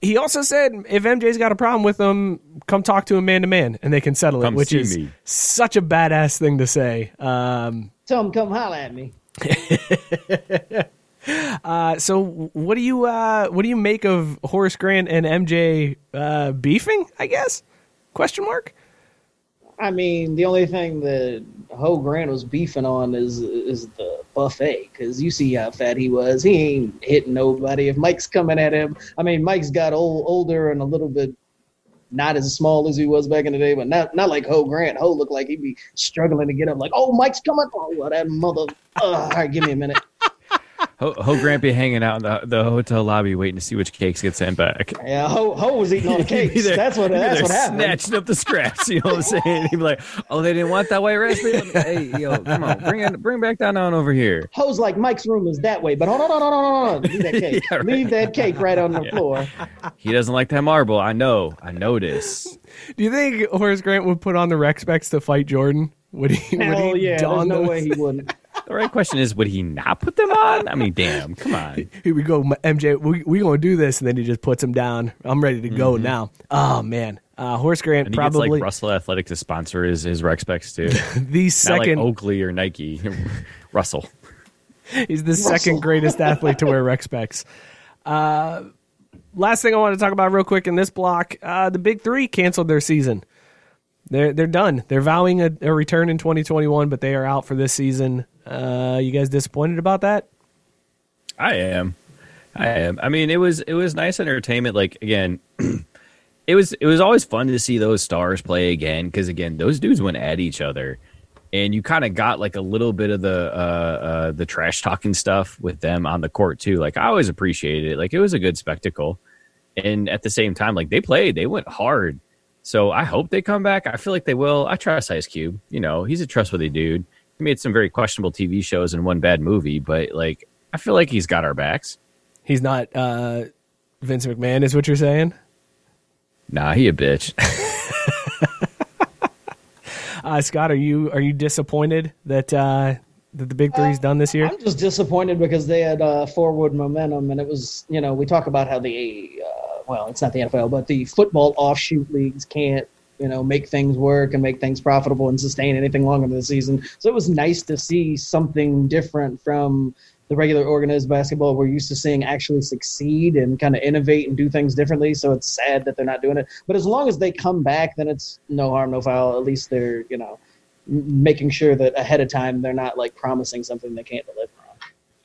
he also said if MJ's got a problem with him, come talk to him man to man and they can settle Come it, which is me. such a badass thing to say. Um, Tell him come holler at me. <laughs> uh, so what do you uh, what do you make of Horace Grant and MJ uh, beefing? I guess question mark. I mean, the only thing that Ho Grant was beefing on is is the buffet because you see how fat he was. He ain't hitting nobody. If Mike's coming at him, I mean, Mike's got old, older and a little bit not as small as he was back in the day, but not not like Ho Grant. Ho looked like he'd be struggling to get up. Like, oh, Mike's coming. Oh, well, that mother. Uh, all right, give me a minute. Ho, Ho Grant be hanging out in the, the hotel lobby waiting to see which cakes get sent back. Yeah, Ho, Ho was eating all the <laughs> cakes. there- That's what he'd that's what happened. Snatching up the scraps, you know what I'm saying? He'd be like, "Oh, they didn't want that white raspberry. <laughs> Hey, yo, come on, bring it, bring back that on over here." Ho's like Mike's room is that way, but hold on, hold on, hold on, hold on. Leave that <laughs> cake. Yeah, right. Leave that cake right on the floor. He doesn't like that marble. I know. I know this. Do you think Horace Grant would put on the rec specs to fight Jordan? Would he? Hell would he yeah, there's don no those? way he wouldn't. The right question is, would he not put them on? I mean, damn, come on. Here we go, MJ. We we gonna do this, and then he just puts them down. I'm ready to go now. Oh man, uh, Horace Grant And he probably gets like Russell Athletic to sponsor his his rec specs too. <laughs> the Not like second Oakley or Nike. <laughs> Russell. He's the second greatest athlete to wear rec specs. Uh, last thing I want to talk about real quick in this block: uh, the Big Three canceled their season. They're they're done. They're vowing a, a return in 2021, but they are out for this season. Uh, you guys disappointed about that? I am. I am. I mean, it was it was nice entertainment. Like again, <clears throat> it was it was always fun to see those stars play again because again, those dudes went at each other, and you kind of got like a little bit of the uh, uh, the trash talking stuff with them on the court too. Like I always appreciated it. Like it was a good spectacle, and at the same time, like they played, they went hard. So I hope they come back. I feel like they will. I trust Ice Cube. You know, he's a trustworthy dude. He made some very questionable TV shows and one bad movie, but like I feel like he's got our backs. He's not uh, Vince McMahon, is what you're saying? Nah, he a bitch. <laughs> uh, Scott, are you are you disappointed that uh, that the Big Three's done this year? I'm just disappointed because they had uh, forward momentum, and it was you know we talk about how the uh, well it's not the NFL, but the football offshoot leagues can't you know make things work and make things profitable and sustain anything longer than the season. So it was nice to see something different from the regular organized basketball we're used to seeing actually succeed and kind of innovate and do things differently. So it's sad that they're not doing it. But as long as they come back, then it's no harm, no foul. At least they're, you know, making sure that ahead of time they're not like promising something they can't deliver.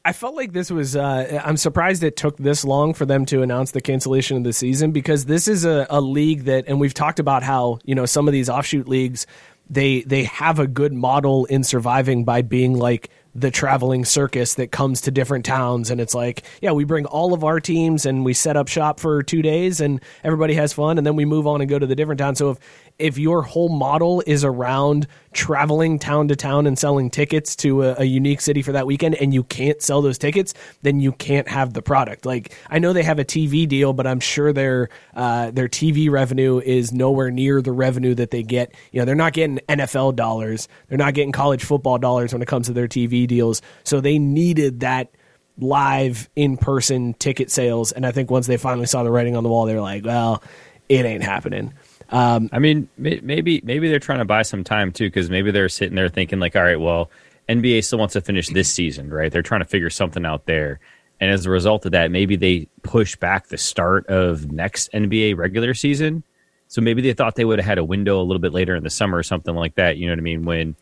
I felt like this was. Uh, I'm surprised it took this long for them to announce the cancellation of the season because this is a, a league that, and we've talked about how you know some of these offshoot leagues they they have a good model in surviving by being like the traveling circus that comes to different towns and it's like yeah we bring all of our teams and we set up shop for two days and everybody has fun and then we move on and go to the different town so if if your whole model is around traveling town to town and selling tickets to a, a, unique city for that weekend and you can't sell those tickets, then you can't have the product. Like I know they have a TV deal, but I'm sure their uh, their TV revenue is nowhere near the revenue that they get. You know, they're not getting NFL dollars, they're not getting college football dollars when it comes to their TV deals. So they needed that live in person ticket sales. And I think once they finally saw the writing on the wall, they're like, well, it ain't happening. Um, I mean, maybe maybe they're trying to buy some time too, because maybe they're sitting there thinking like, all right, well, NBA still wants to finish this season, right? They're trying to figure something out there, and as a result of that, maybe they push back the start of next NBA regular season. So maybe they thought they would have had a window a little bit later in the summer or something like that. You know what I mean? When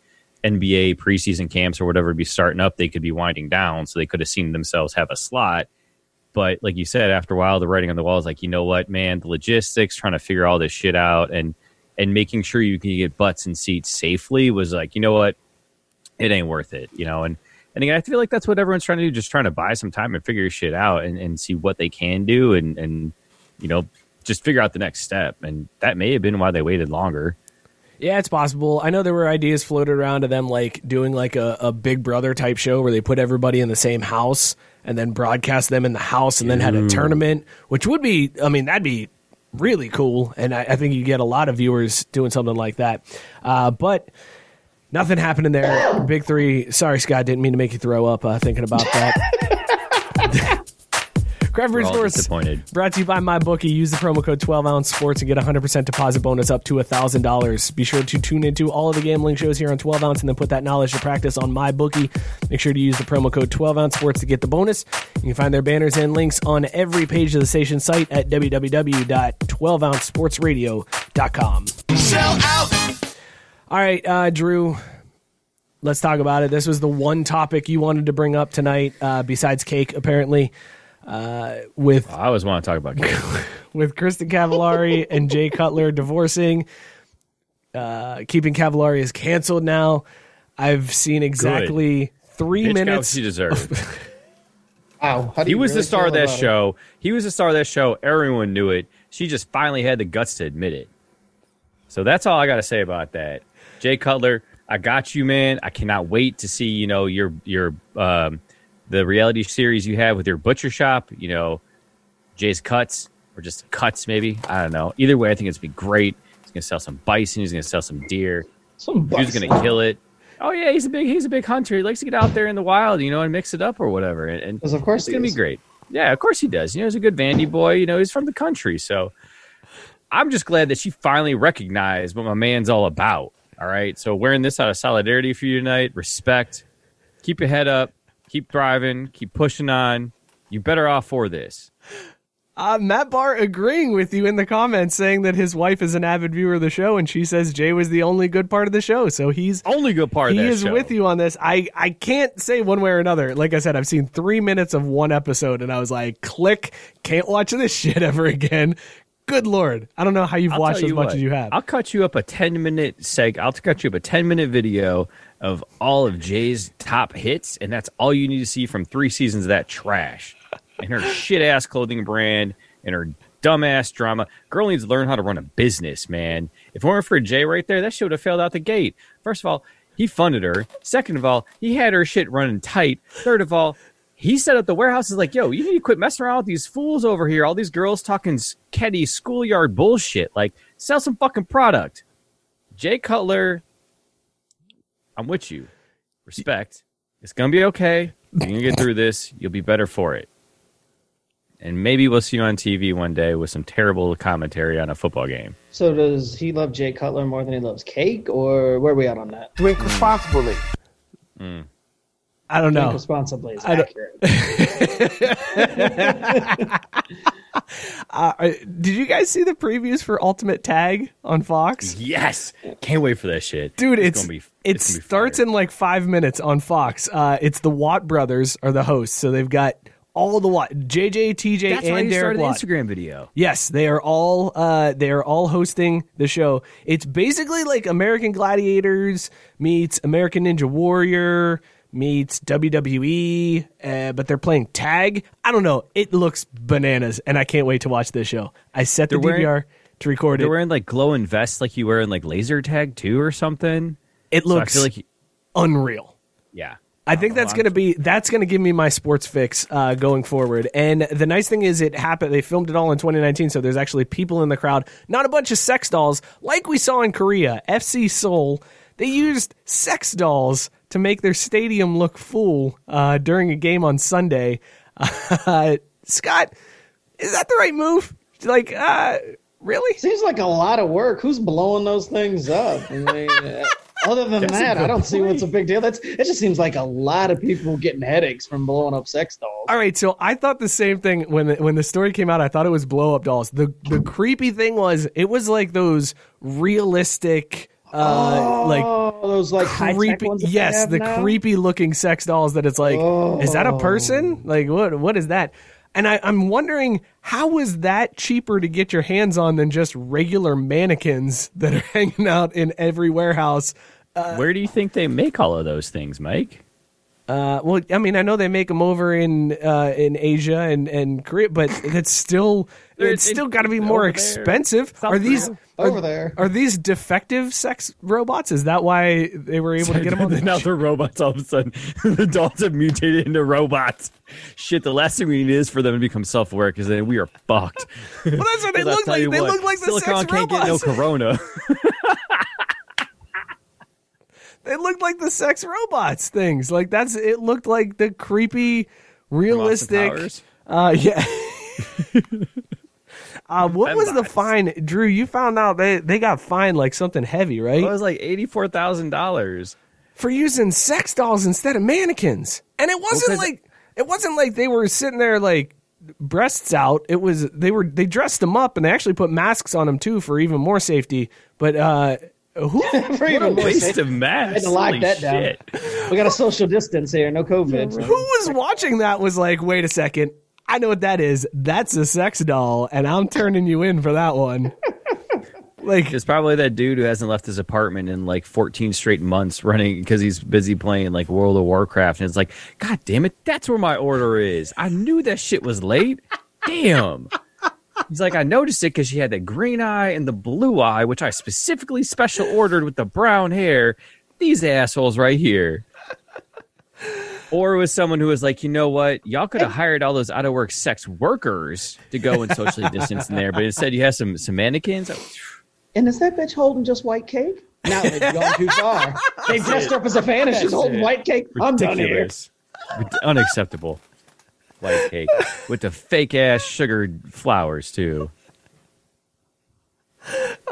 NBA preseason camps or whatever would be starting up, they could be winding down, so they could have seen themselves have a slot but like you said, after a while, the writing on the wall is like, you know what, man, the logistics, trying to figure all this shit out, and and making sure you can get butts and seats safely was like, you know what, it ain't worth it, you know. And and again, I feel like that's what everyone's trying to do, just trying to buy some time and figure shit out and, and see what they can do, and and you know, just figure out the next step. And that may have been why they waited longer. Yeah, it's possible. I know there were ideas floated around of them like doing like a, a Big Brother type show where they put everybody in the same house and then broadcast them in the house and then had a tournament, which would be, I mean, that'd be really cool. And I, I think you get a lot of viewers doing something like that. Uh, but nothing happening there. Big three. Sorry, Scott, didn't mean to make you throw up uh, thinking about that. <laughs> Craft Brew Sports disappointed. brought to you by MyBookie. Use the promo code 12 ounce sports and get a 100% deposit bonus up to $1,000. Be sure to tune into all of the gambling shows here on 12 ounce and then put that knowledge to practice on MyBookie. Make sure to use the promo code 12 ounce sports to get the bonus. You can find their banners and links on every page of the station site at www.12ouncesportsradio.com. Sell out! All right, uh, Drew, let's talk about it. This was the one topic you wanted to bring up tonight, uh, besides cake, apparently. Uh, with I always want to talk about <laughs> with Kristin Cavallari and Jay Cutler divorcing. Uh, keeping Cavallari is canceled now. I've seen exactly Good. three Bitch minutes. She deserved. <laughs> wow, he was really the star of that show. It? He was the star of that show. Everyone knew it. She just finally had the guts to admit it. So that's all I got to say about that. Jay Cutler, I got you, man. I cannot wait to see you know your your um, the reality series you have with your butcher shop, you know, Jay's Cuts or just Cuts, maybe. I don't know. Either way, I think it's gonna be great. He's gonna sell some bison. He's gonna sell some deer. Some He's gonna kill it. Oh yeah, he's a big he's a big hunter. He likes to get out there in the wild, you know, and mix it up or whatever. And, and of course, it's gonna is. be great. Yeah, of course he does. You know, he's a good Vandy boy. You know, he's from the country, so I'm just glad that she finally recognized what my man's all about. All right, so wearing this out of solidarity for you tonight, respect, keep your head up, keep thriving, keep pushing on. You're better off for this. Uh, Matt Barr agreeing with you in the comments, saying that his wife is an avid viewer of the show, and she says Jay was the only good part of the show. So he's Only good part he is show. with you on this. I I can't say one way or another. Like I said, I've seen three minutes of one episode, and I was like, click, can't watch this <laughs> shit ever again. Good lord, I don't know how you've I'll watched tell as you much what, as you have. I'll cut you up a 10 minute seg. I'll cut you up a 10 minute video of all of Jay's top hits, and that's all you need to see from three seasons of that trash. And her <laughs> shit ass clothing brand and her dumbass drama. Girl needs to learn how to run a business, man. If it weren't for Jay right there, that shit would have failed out the gate. First of all, he funded her. Second of all, he had her shit running tight. Third of all, he set up the warehouse. Is like, yo, you need to quit messing around with these fools over here. All these girls talking ketty schoolyard bullshit. Like, sell some fucking product. Jay Cutler, I'm with you. Respect. It's gonna be okay. You're gonna get through this. You'll be better for it. And maybe we'll see you on TV one day with some terrible commentary on a football game. So does he love Jay Cutler more than he loves cake, or where are we at on that? Drink responsibly. Mm. I don't Drink know. responsibly is I don't- accurate. <laughs> Uh, did you guys see the previews for Ultimate Tag on Fox? Yes, can't wait for that shit, Dude, it's, gonna be. it it's gonna be starts fire. in like five minutes on Fox. Uh, it's the Watt brothers are the hosts, so they've got all the Watt, JJ, TJ, That's why and you Derek started the Watt. Instagram video. Yes, they are all uh, they are all hosting the show. It's basically like American Gladiators meets American Ninja Warrior meets WWE, uh, but they're playing tag. I don't know. It looks bananas, and I can't wait to watch this show. I set the They're wearing- DVR to record They're it. wearing like glowing vests, like you wear in like laser tag too, or something. it looks feel like, unreal. yeah. I think that's going to be that's going to give me my sports fix uh, going forward. And the nice thing is, it happened. They filmed it all in 2019, so there's actually people in the crowd, not a bunch of sex dolls like we saw in Korea. FC Seoul, they used sex dolls to make their stadium look full uh, during a game on Sunday. Uh, <laughs> Scott, is that the right move? Like, uh, really? Seems like a lot of work. Who's blowing those things up? I mean, uh, <laughs> other than that, I don't see what's a big deal. That's it. Just seems like a lot of people getting headaches from blowing up sex dolls. All right, so I thought the same thing when the, when the story came out. I thought it was blow up dolls. The the creepy thing was it was like those realistic, uh, like oh, those like creepy. ones that they Yes, the now? creepy looking sex dolls. That it's like, is that a person? Like what? What is that? And I, I'm wondering how was that cheaper to get your hands on than just regular mannequins that are <laughs> hanging out in every warehouse. Where do you think they make all of those things, Mike? Uh, well, I mean, I know they make them over in uh, in Asia and, and Korea, but it's still They're- it's they- still got to be more expensive. Are these Korea. over are, there. Are these defective sex robots? Is that why they were able to get them on the <laughs> now they're robots all of a sudden. <laughs> the dolls have mutated into robots. Shit, the last thing we need is for them to become self aware because then we are fucked. <laughs> Well, that's what they 'Cause I'll look like. They what, look like the Silicon sex can't get no corona. they looked like the sex robots things. Like that's it. Looked like the creepy, realistic. Uh, yeah. Uh, what was the fine, Drew? You found out they they got fined like something heavy, right? It was like eighty four thousand dollars. for using sex dolls instead of mannequins. And it wasn't 'cause- like it wasn't like they were sitting there like breasts out. It was they were they dressed them up and they actually put masks on them too for even more safety. But uh who <laughs> For even more Waste safe. of mass. I had to lock Holy that down. shit. We got a social distance here, no COVID. who was watching that was like, wait a second. I know what that is. That's a sex doll, and I'm turning you in for that one. <laughs> like It's probably that dude who hasn't left his apartment in like 14 straight months running because he's busy playing like World of Warcraft. And it's like, God damn it, that's where my order is. I knew that shit was late. Damn. He's like, I noticed it because she had the green eye and the blue eye, which I specifically special ordered with the brown hair. These assholes right here. Or it was someone who was like, you know what? Y'all could have hired all those out of work sex workers to go and socially distance in there, but instead you have some some mannequins. And is that bitch holding just white cake? Now they've gone too far. They <laughs> dressed her up as a fan and she's holding it. white cake. I'm done here. Unacceptable. White cake with the fake ass sugared flowers too.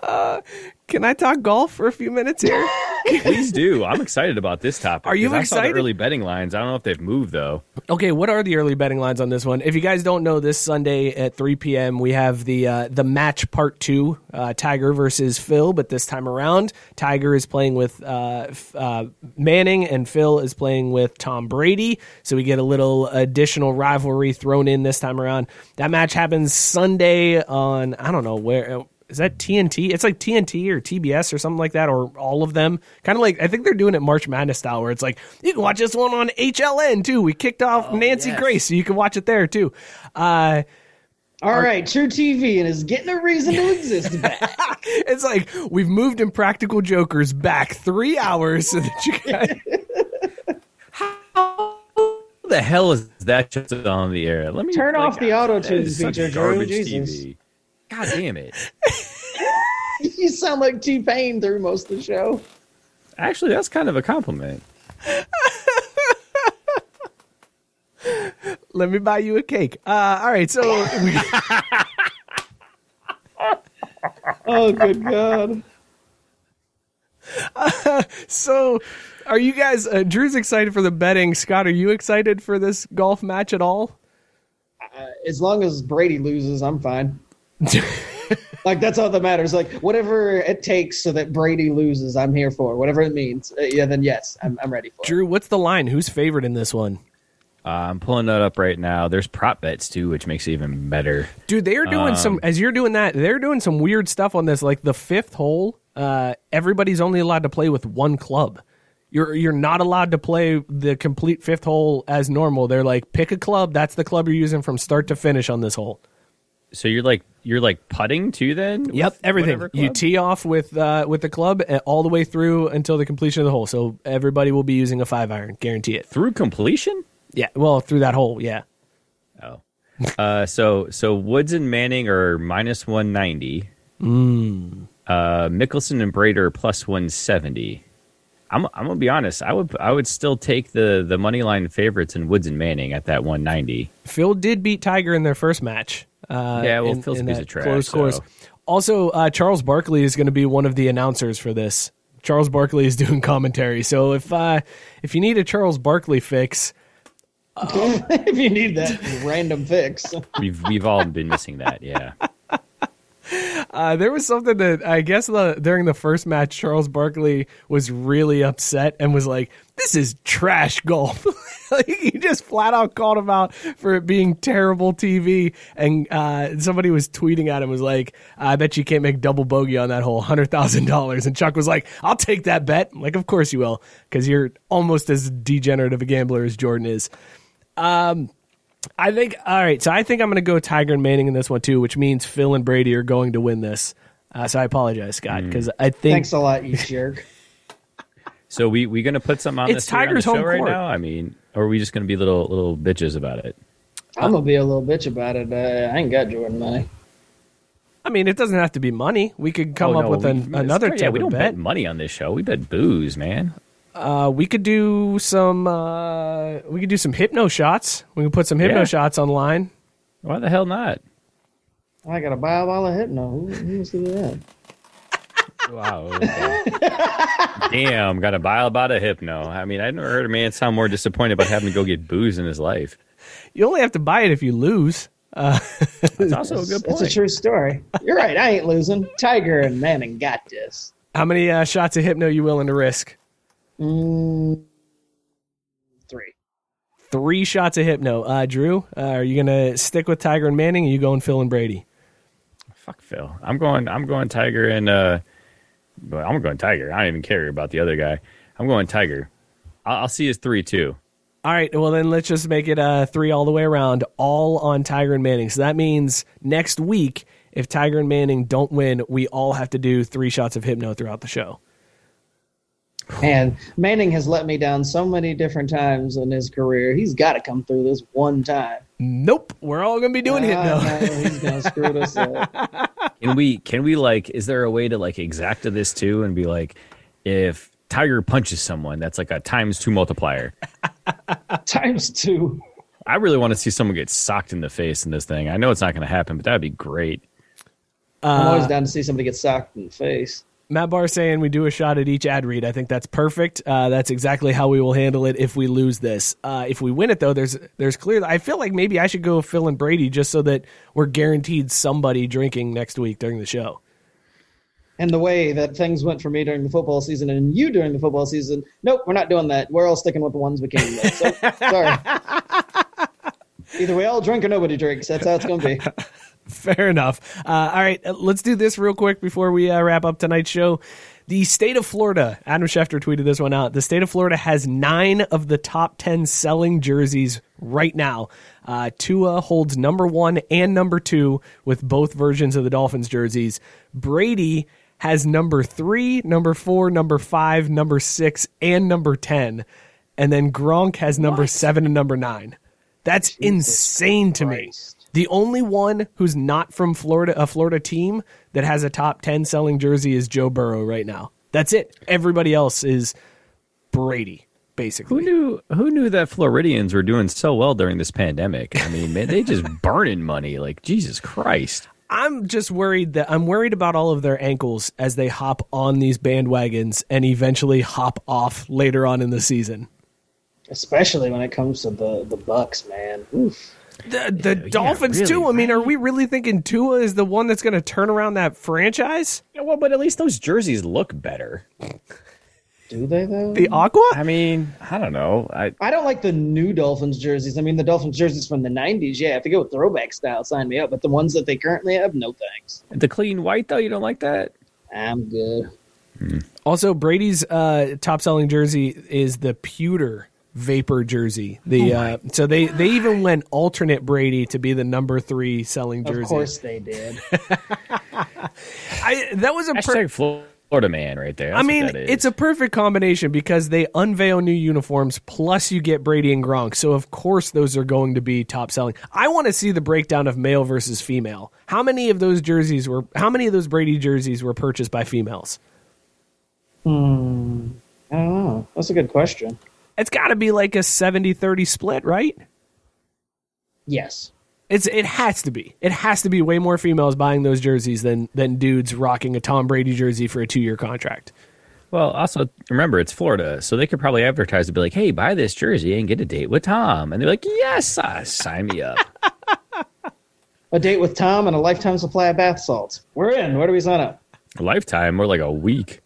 Uh, can I talk golf for a few minutes here? <laughs> Please do. I'm excited about this topic. Are you 'cause I saw the excited? early betting lines. I don't know if they've moved though. Okay, what are the early betting lines on this one? If you guys don't know, this Sunday at 3 p.m. we have the uh, the match part two, uh, Tiger versus Phil. But this time around, Tiger is playing with uh, uh, Manning, and Phil is playing with Tom Brady. So we get a little additional rivalry thrown in this time around. That match happens Sunday on I don't know where. Is that TNT? It's like TNT or TBS or something like that, or all of them. Kind of like I think they're doing it March Madness style, where it's like you can watch this one on HLN too. We kicked off Nancy yes. Grace, so you can watch it there too. Uh, All right, True TV and is getting a reason to exist back. <laughs> it's like we've moved Impractical Jokers back three hours so that you guys. <laughs> What the hell is that just on the air? Let me Turn like, off the auto-tune that is such feature, Drew. garbage Jesus. TV. God damn it! <laughs> you sound like T Pain through most of the show. Actually, that's kind of a compliment. <laughs> Let me buy you a cake. Uh, all right, so we, <laughs> Oh, good God. so are you guys? Uh, Drew's excited for the betting. Scott, are you excited for this golf match at all? As long as Brady loses, I'm fine. Like that's all that matters. Like whatever it takes so that Brady loses, I'm here for. Whatever it means. Uh, yeah, then yes, I'm I'm ready for. it. Drew, what's the line? Who's favored in this one? Uh, I'm pulling that up right now. There's prop bets too, which makes it even better. Dude, they are doing some as you're doing that, they're doing some weird stuff on this. Like the fifth hole, uh, everybody's only allowed to play with one club. You're you're not allowed to play the complete fifth hole as normal. They're like, pick a club, that's the club you're using from start to finish on this hole. So you're like you're like putting too then? Yep, everything. You tee off with uh, with the club uh, all the way through until the completion of the hole. So everybody will be using a five iron, guarantee it. through completion. Yeah, well, through that hole, yeah. Oh, uh, so so Woods and Manning are minus one ninety. Mm. Uh, Mickelson and Brady are plus one seventy. I'm I'm gonna be honest. I would I would still take the the money line favorites in Woods and Manning at that one ninety. Phil did beat Tiger in their first match. Uh, Yeah, well, in- Phil's a in piece of trash, Close scores. so- Also, uh, Charles Barkley is going to be one of the announcers for this. Charles Barkley is <laughs> doing commentary. So if uh, if you need a Charles Barkley fix, <laughs> if you need that random fix. <laughs> We've we've all been missing that. Yeah. uh, there was something that I guess the, during the first match, Charles Barkley was really upset and was like, "This is trash golf." <laughs> like, he just flat out called him out for it being terrible TV. And uh, somebody was tweeting at him was like, "I bet you can't make double bogey on that hole, hundred thousand dollars." And Chuck was like, "I'll take that bet." I'm like, of course you will, because you're almost as degenerate of a gambler as Jordan is. Um, I think all right. So I think I'm going to go Tiger and Manning in this one too, which means Phil and Brady are going to win this. Uh, so I apologize, Scott, because I think Thanks a lot, you jerk. So we we gonna put some on It's this here on Tiger's the show home right court. now. I mean, or are we just gonna be little little bitches about it? I'm gonna be a little bitch about it. Uh, I ain't got Jordan money. I mean it doesn't have to be money. We could come Oh, up no, with we- an, another Yeah, type we don't bet. bet money on this show. We bet booze, man. Uh, we could do some. Uh, we could do some hypno shots. We could put some hypno Yeah. shots online. Why the hell not? I gotta buy a bottle of hypno. Who, who wants to do that? Wow. okay. Damn, got to buy about a hypno. I mean, I never heard a man sound more disappointed about having to go get booze in his life. You only have to buy it if you lose. It's also a good It's point. a true story. You're right. I ain't losing. Tiger and Manning got this. How many uh, shots of hypno you willing to risk? Mm, three. Three shots of hypno. Uh, Drew, uh, are you gonna stick with Tiger and Manning? Or are you going Phil and Brady? Fuck Phil. I'm going. I'm going Tiger and. Uh but I'm going Tiger. I don't even care about the other guy. I'm going Tiger. I'll, I'll see his three too. All right, well then let's just make it uh, three all the way around, all on Tiger and Manning. So that means next week, if Tiger and Manning don't win, we all have to do three shots of hypno throughout the show. And Manning has let me down so many different times in his career. He's got to come through this one time. Nope, we're all gonna be doing hypno. I know he's gonna screw us up. <laughs> Can we? Can we like? Is there a way to like exacta this too and be like, if Tiger punches someone, that's like a times two multiplier. <laughs> Times two. I really want to see someone get socked in the face in this thing. I know it's not going to happen, but that'd be great. Uh, I'm always down to see somebody get socked in the face. Matt Barr saying we do a shot at each ad read. I think that's perfect. Uh, that's exactly how we will handle it if we lose this. Uh, if we win it, though, there's there's clear. I feel like maybe I should go Phil and Brady just so that we're guaranteed somebody drinking next week during the show. And the way that things went for me during the football season and you during the football season, nope, we're not doing that. We're all sticking with the ones we came with. So, <laughs> sorry. Either we all drink or nobody drinks. That's how it's going to be. <laughs> Fair enough. Uh, all right, let's do this real quick before we uh, wrap up tonight's show. The state of Florida, Adam Schefter tweeted this one out. The state of Florida has nine of the top 10 selling jerseys right now. Uh, Tua holds number one and number two with both versions of the Dolphins jerseys. Brady has number three, number four, number five, number six, and number 10. And then Gronk has number seven and number nine. That's insane to me. Christ. The only one who's not from Florida, a Florida team that has a top 10 selling jersey is Joe Burrow right now. That's it. Everybody else is Brady, basically. Who knew? Who knew that Floridians were doing so well during this pandemic? I mean, man, they just <laughs> burning money like Jesus Christ. I'm just worried that I'm worried about all of their ankles as they hop on these bandwagons and eventually hop off later on in the season. Especially when it comes to the, the Bucs, man. Oof. The, the Dolphins, really, too. I mean, are we really thinking Tua is the one that's going to turn around that franchise? Yeah, well, but at least those jerseys look better. Do they, though? The Aqua? I mean, I don't know. I I don't like the new Dolphins jerseys. I mean, the Dolphins jerseys from the 90s, yeah, if they go with throwback style, sign me up. But the ones that they currently have, no thanks. the clean white though. You don't like that? I'm good. Also, Brady's uh, top selling jersey is the pewter vapor jersey. The uh, so they they even went alternate Brady to be the number three selling jersey. Of course they did. <laughs> I, that was a per- Florida man right there. I mean, what that is. it's a perfect combination because they unveil new uniforms, plus you get Brady and Gronk. So of course those are going to be top selling. I want to see the breakdown of male versus female. How many of those jerseys were? How many of those Brady jerseys were purchased by females? Hmm. I don't know. That's a good question. It's got to be like a 70-30 split, right? Yes. It's it has to be. It has to be way more females buying those jerseys than than dudes rocking a Tom Brady jersey for a two year contract. well, also remember it's Florida, so they could probably advertise to be like, "Hey, buy this jersey and get a date with Tom," and they're like, "Yes, uh, sign me up." <laughs> A date with Tom and a lifetime supply of bath salts. We're in. Where do we sign up? a lifetime or like a week.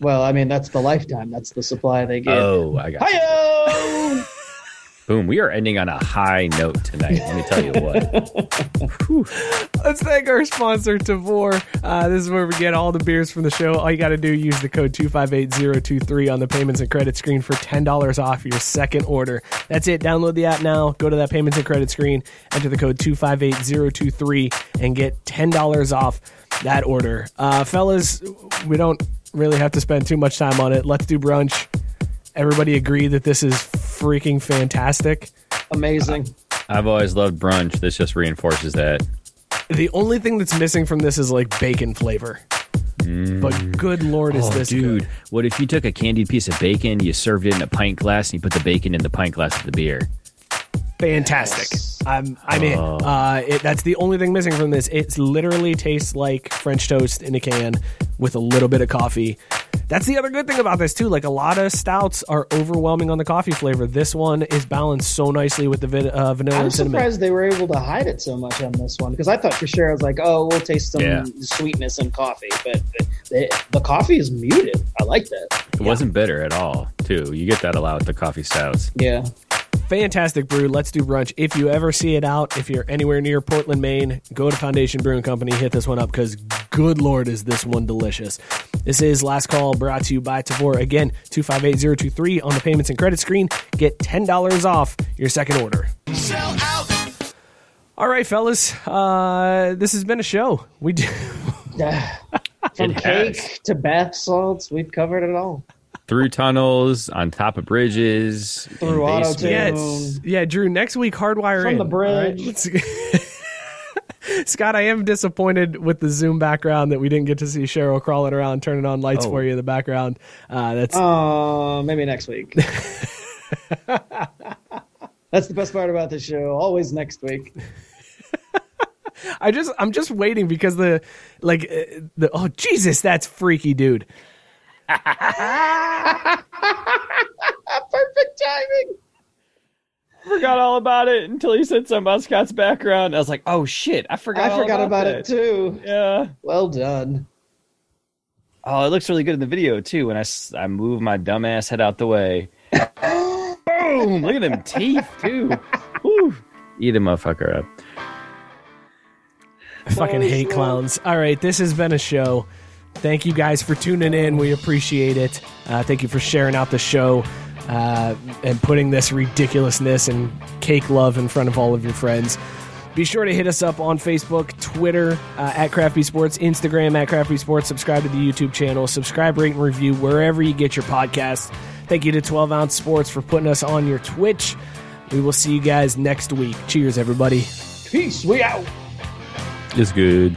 Well, I mean, that's the lifetime. That's the supply they get. Oh, I got. you. Hiyo! <laughs> Boom. We are ending on a high note tonight. Let me tell you what. <laughs> Let's thank our sponsor, Tavour. Uh, this is where we get all the beers from the show. All you got to do use the code 258023 on the payments and credit screen for $10 off your second order. That's it. Download the app now. Go to that payments and credit screen, enter the code 258023 and get $10 off that order. Uh, fellas, we don't really have to spend too much time on it. Let's do brunch. Everybody agree that this is freaking fantastic. Amazing. Uh, I've always loved brunch. This just reinforces that. The only thing that's missing from this is like bacon flavor. Mm. But good lord, is Oh, this dude, good? what if you took a candied piece of bacon, you served it in a pint glass, and you put the bacon in the pint glass of the beer? Fantastic. I'm I'm in. Oh. Uh, it, that's the only thing missing from this. It literally tastes like French toast in a can with a little bit of coffee. That's the other good thing about this too. Like a lot of stouts are overwhelming on the coffee flavor. This one is balanced so nicely with the vin- uh, vanilla I'm and cinnamon. surprised they were able to hide it so much on this one because I thought for sure I was like, oh, we'll taste some Yeah. sweetness in coffee, but the, the, the coffee is muted. I like that. It wasn't bitter at all, too. You get that a lot with the coffee stouts. Yeah. Fantastic brew. Let's do brunch. If you ever see it out, if you're anywhere near Portland, Maine, go to Foundation Brewing Company, hit this one up because good lord is this one delicious. This is Last Call brought to you by Tavour. Again, 258023 on the payments and credit screen. Get $10 off your second order. Sell out. All right, fellas. Uh, this has been a show. We do. <laughs> From It <laughs> cake to bath salts, we've covered it all. Through tunnels, on top of bridges, Through auto basements. Yeah, yeah, Drew. Next week, hardwire From in. the bridge. All let's- <laughs> Scott, I am disappointed with the Zoom background that we didn't get to see Cheryl crawling around, turning on lights Oh. for you in the background. Uh, that's Uh, maybe next week. <laughs> That's the best part about the show. Always next week. <laughs> I just I'm just waiting because the like uh, the oh Jesus, that's freaky, dude. <laughs> Perfect timing. forgot all about it until he said something about Scott's background. I was like, oh shit, I forgot. I all forgot about, that. it too. Yeah. Well done. Oh, it looks really good in the video too. When I, I move my dumbass head out the way. <laughs> Boom! Look at them teeth too. Woo. Eat a motherfucker up. I fucking hate clowns. All right, this has been a show. Thank you guys for tuning in. We appreciate it. Uh, thank you for sharing out the show uh, and putting this ridiculousness and cake love in front of all of your friends. Be sure to hit us up on Facebook, Twitter uh, at Crafty Sports, Instagram at Crafty Sports. Subscribe to the YouTube channel. Subscribe, rate, and review wherever you get your podcasts. Thank you to 12 Ounce Sports for putting us on your Twitch. We will see you guys next week. Cheers, everybody. Peace. We out. It's good.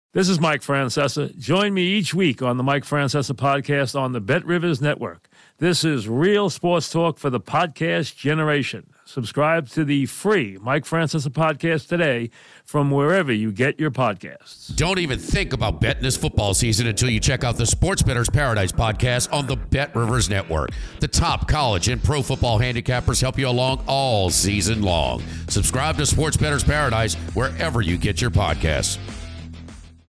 This is Mike Francesa. Join me each week on the Mike Francesa podcast on the Bet Rivers Network. This is real sports talk for the podcast generation. Subscribe to the free Mike Francesa podcast today from wherever you get your podcasts. Don't even think about betting this football season until you check out the Sports Better's Paradise podcast on the Bet Rivers Network. The top college and pro football handicappers help you along all season long. Subscribe to Sports Better's Paradise wherever you get your podcasts.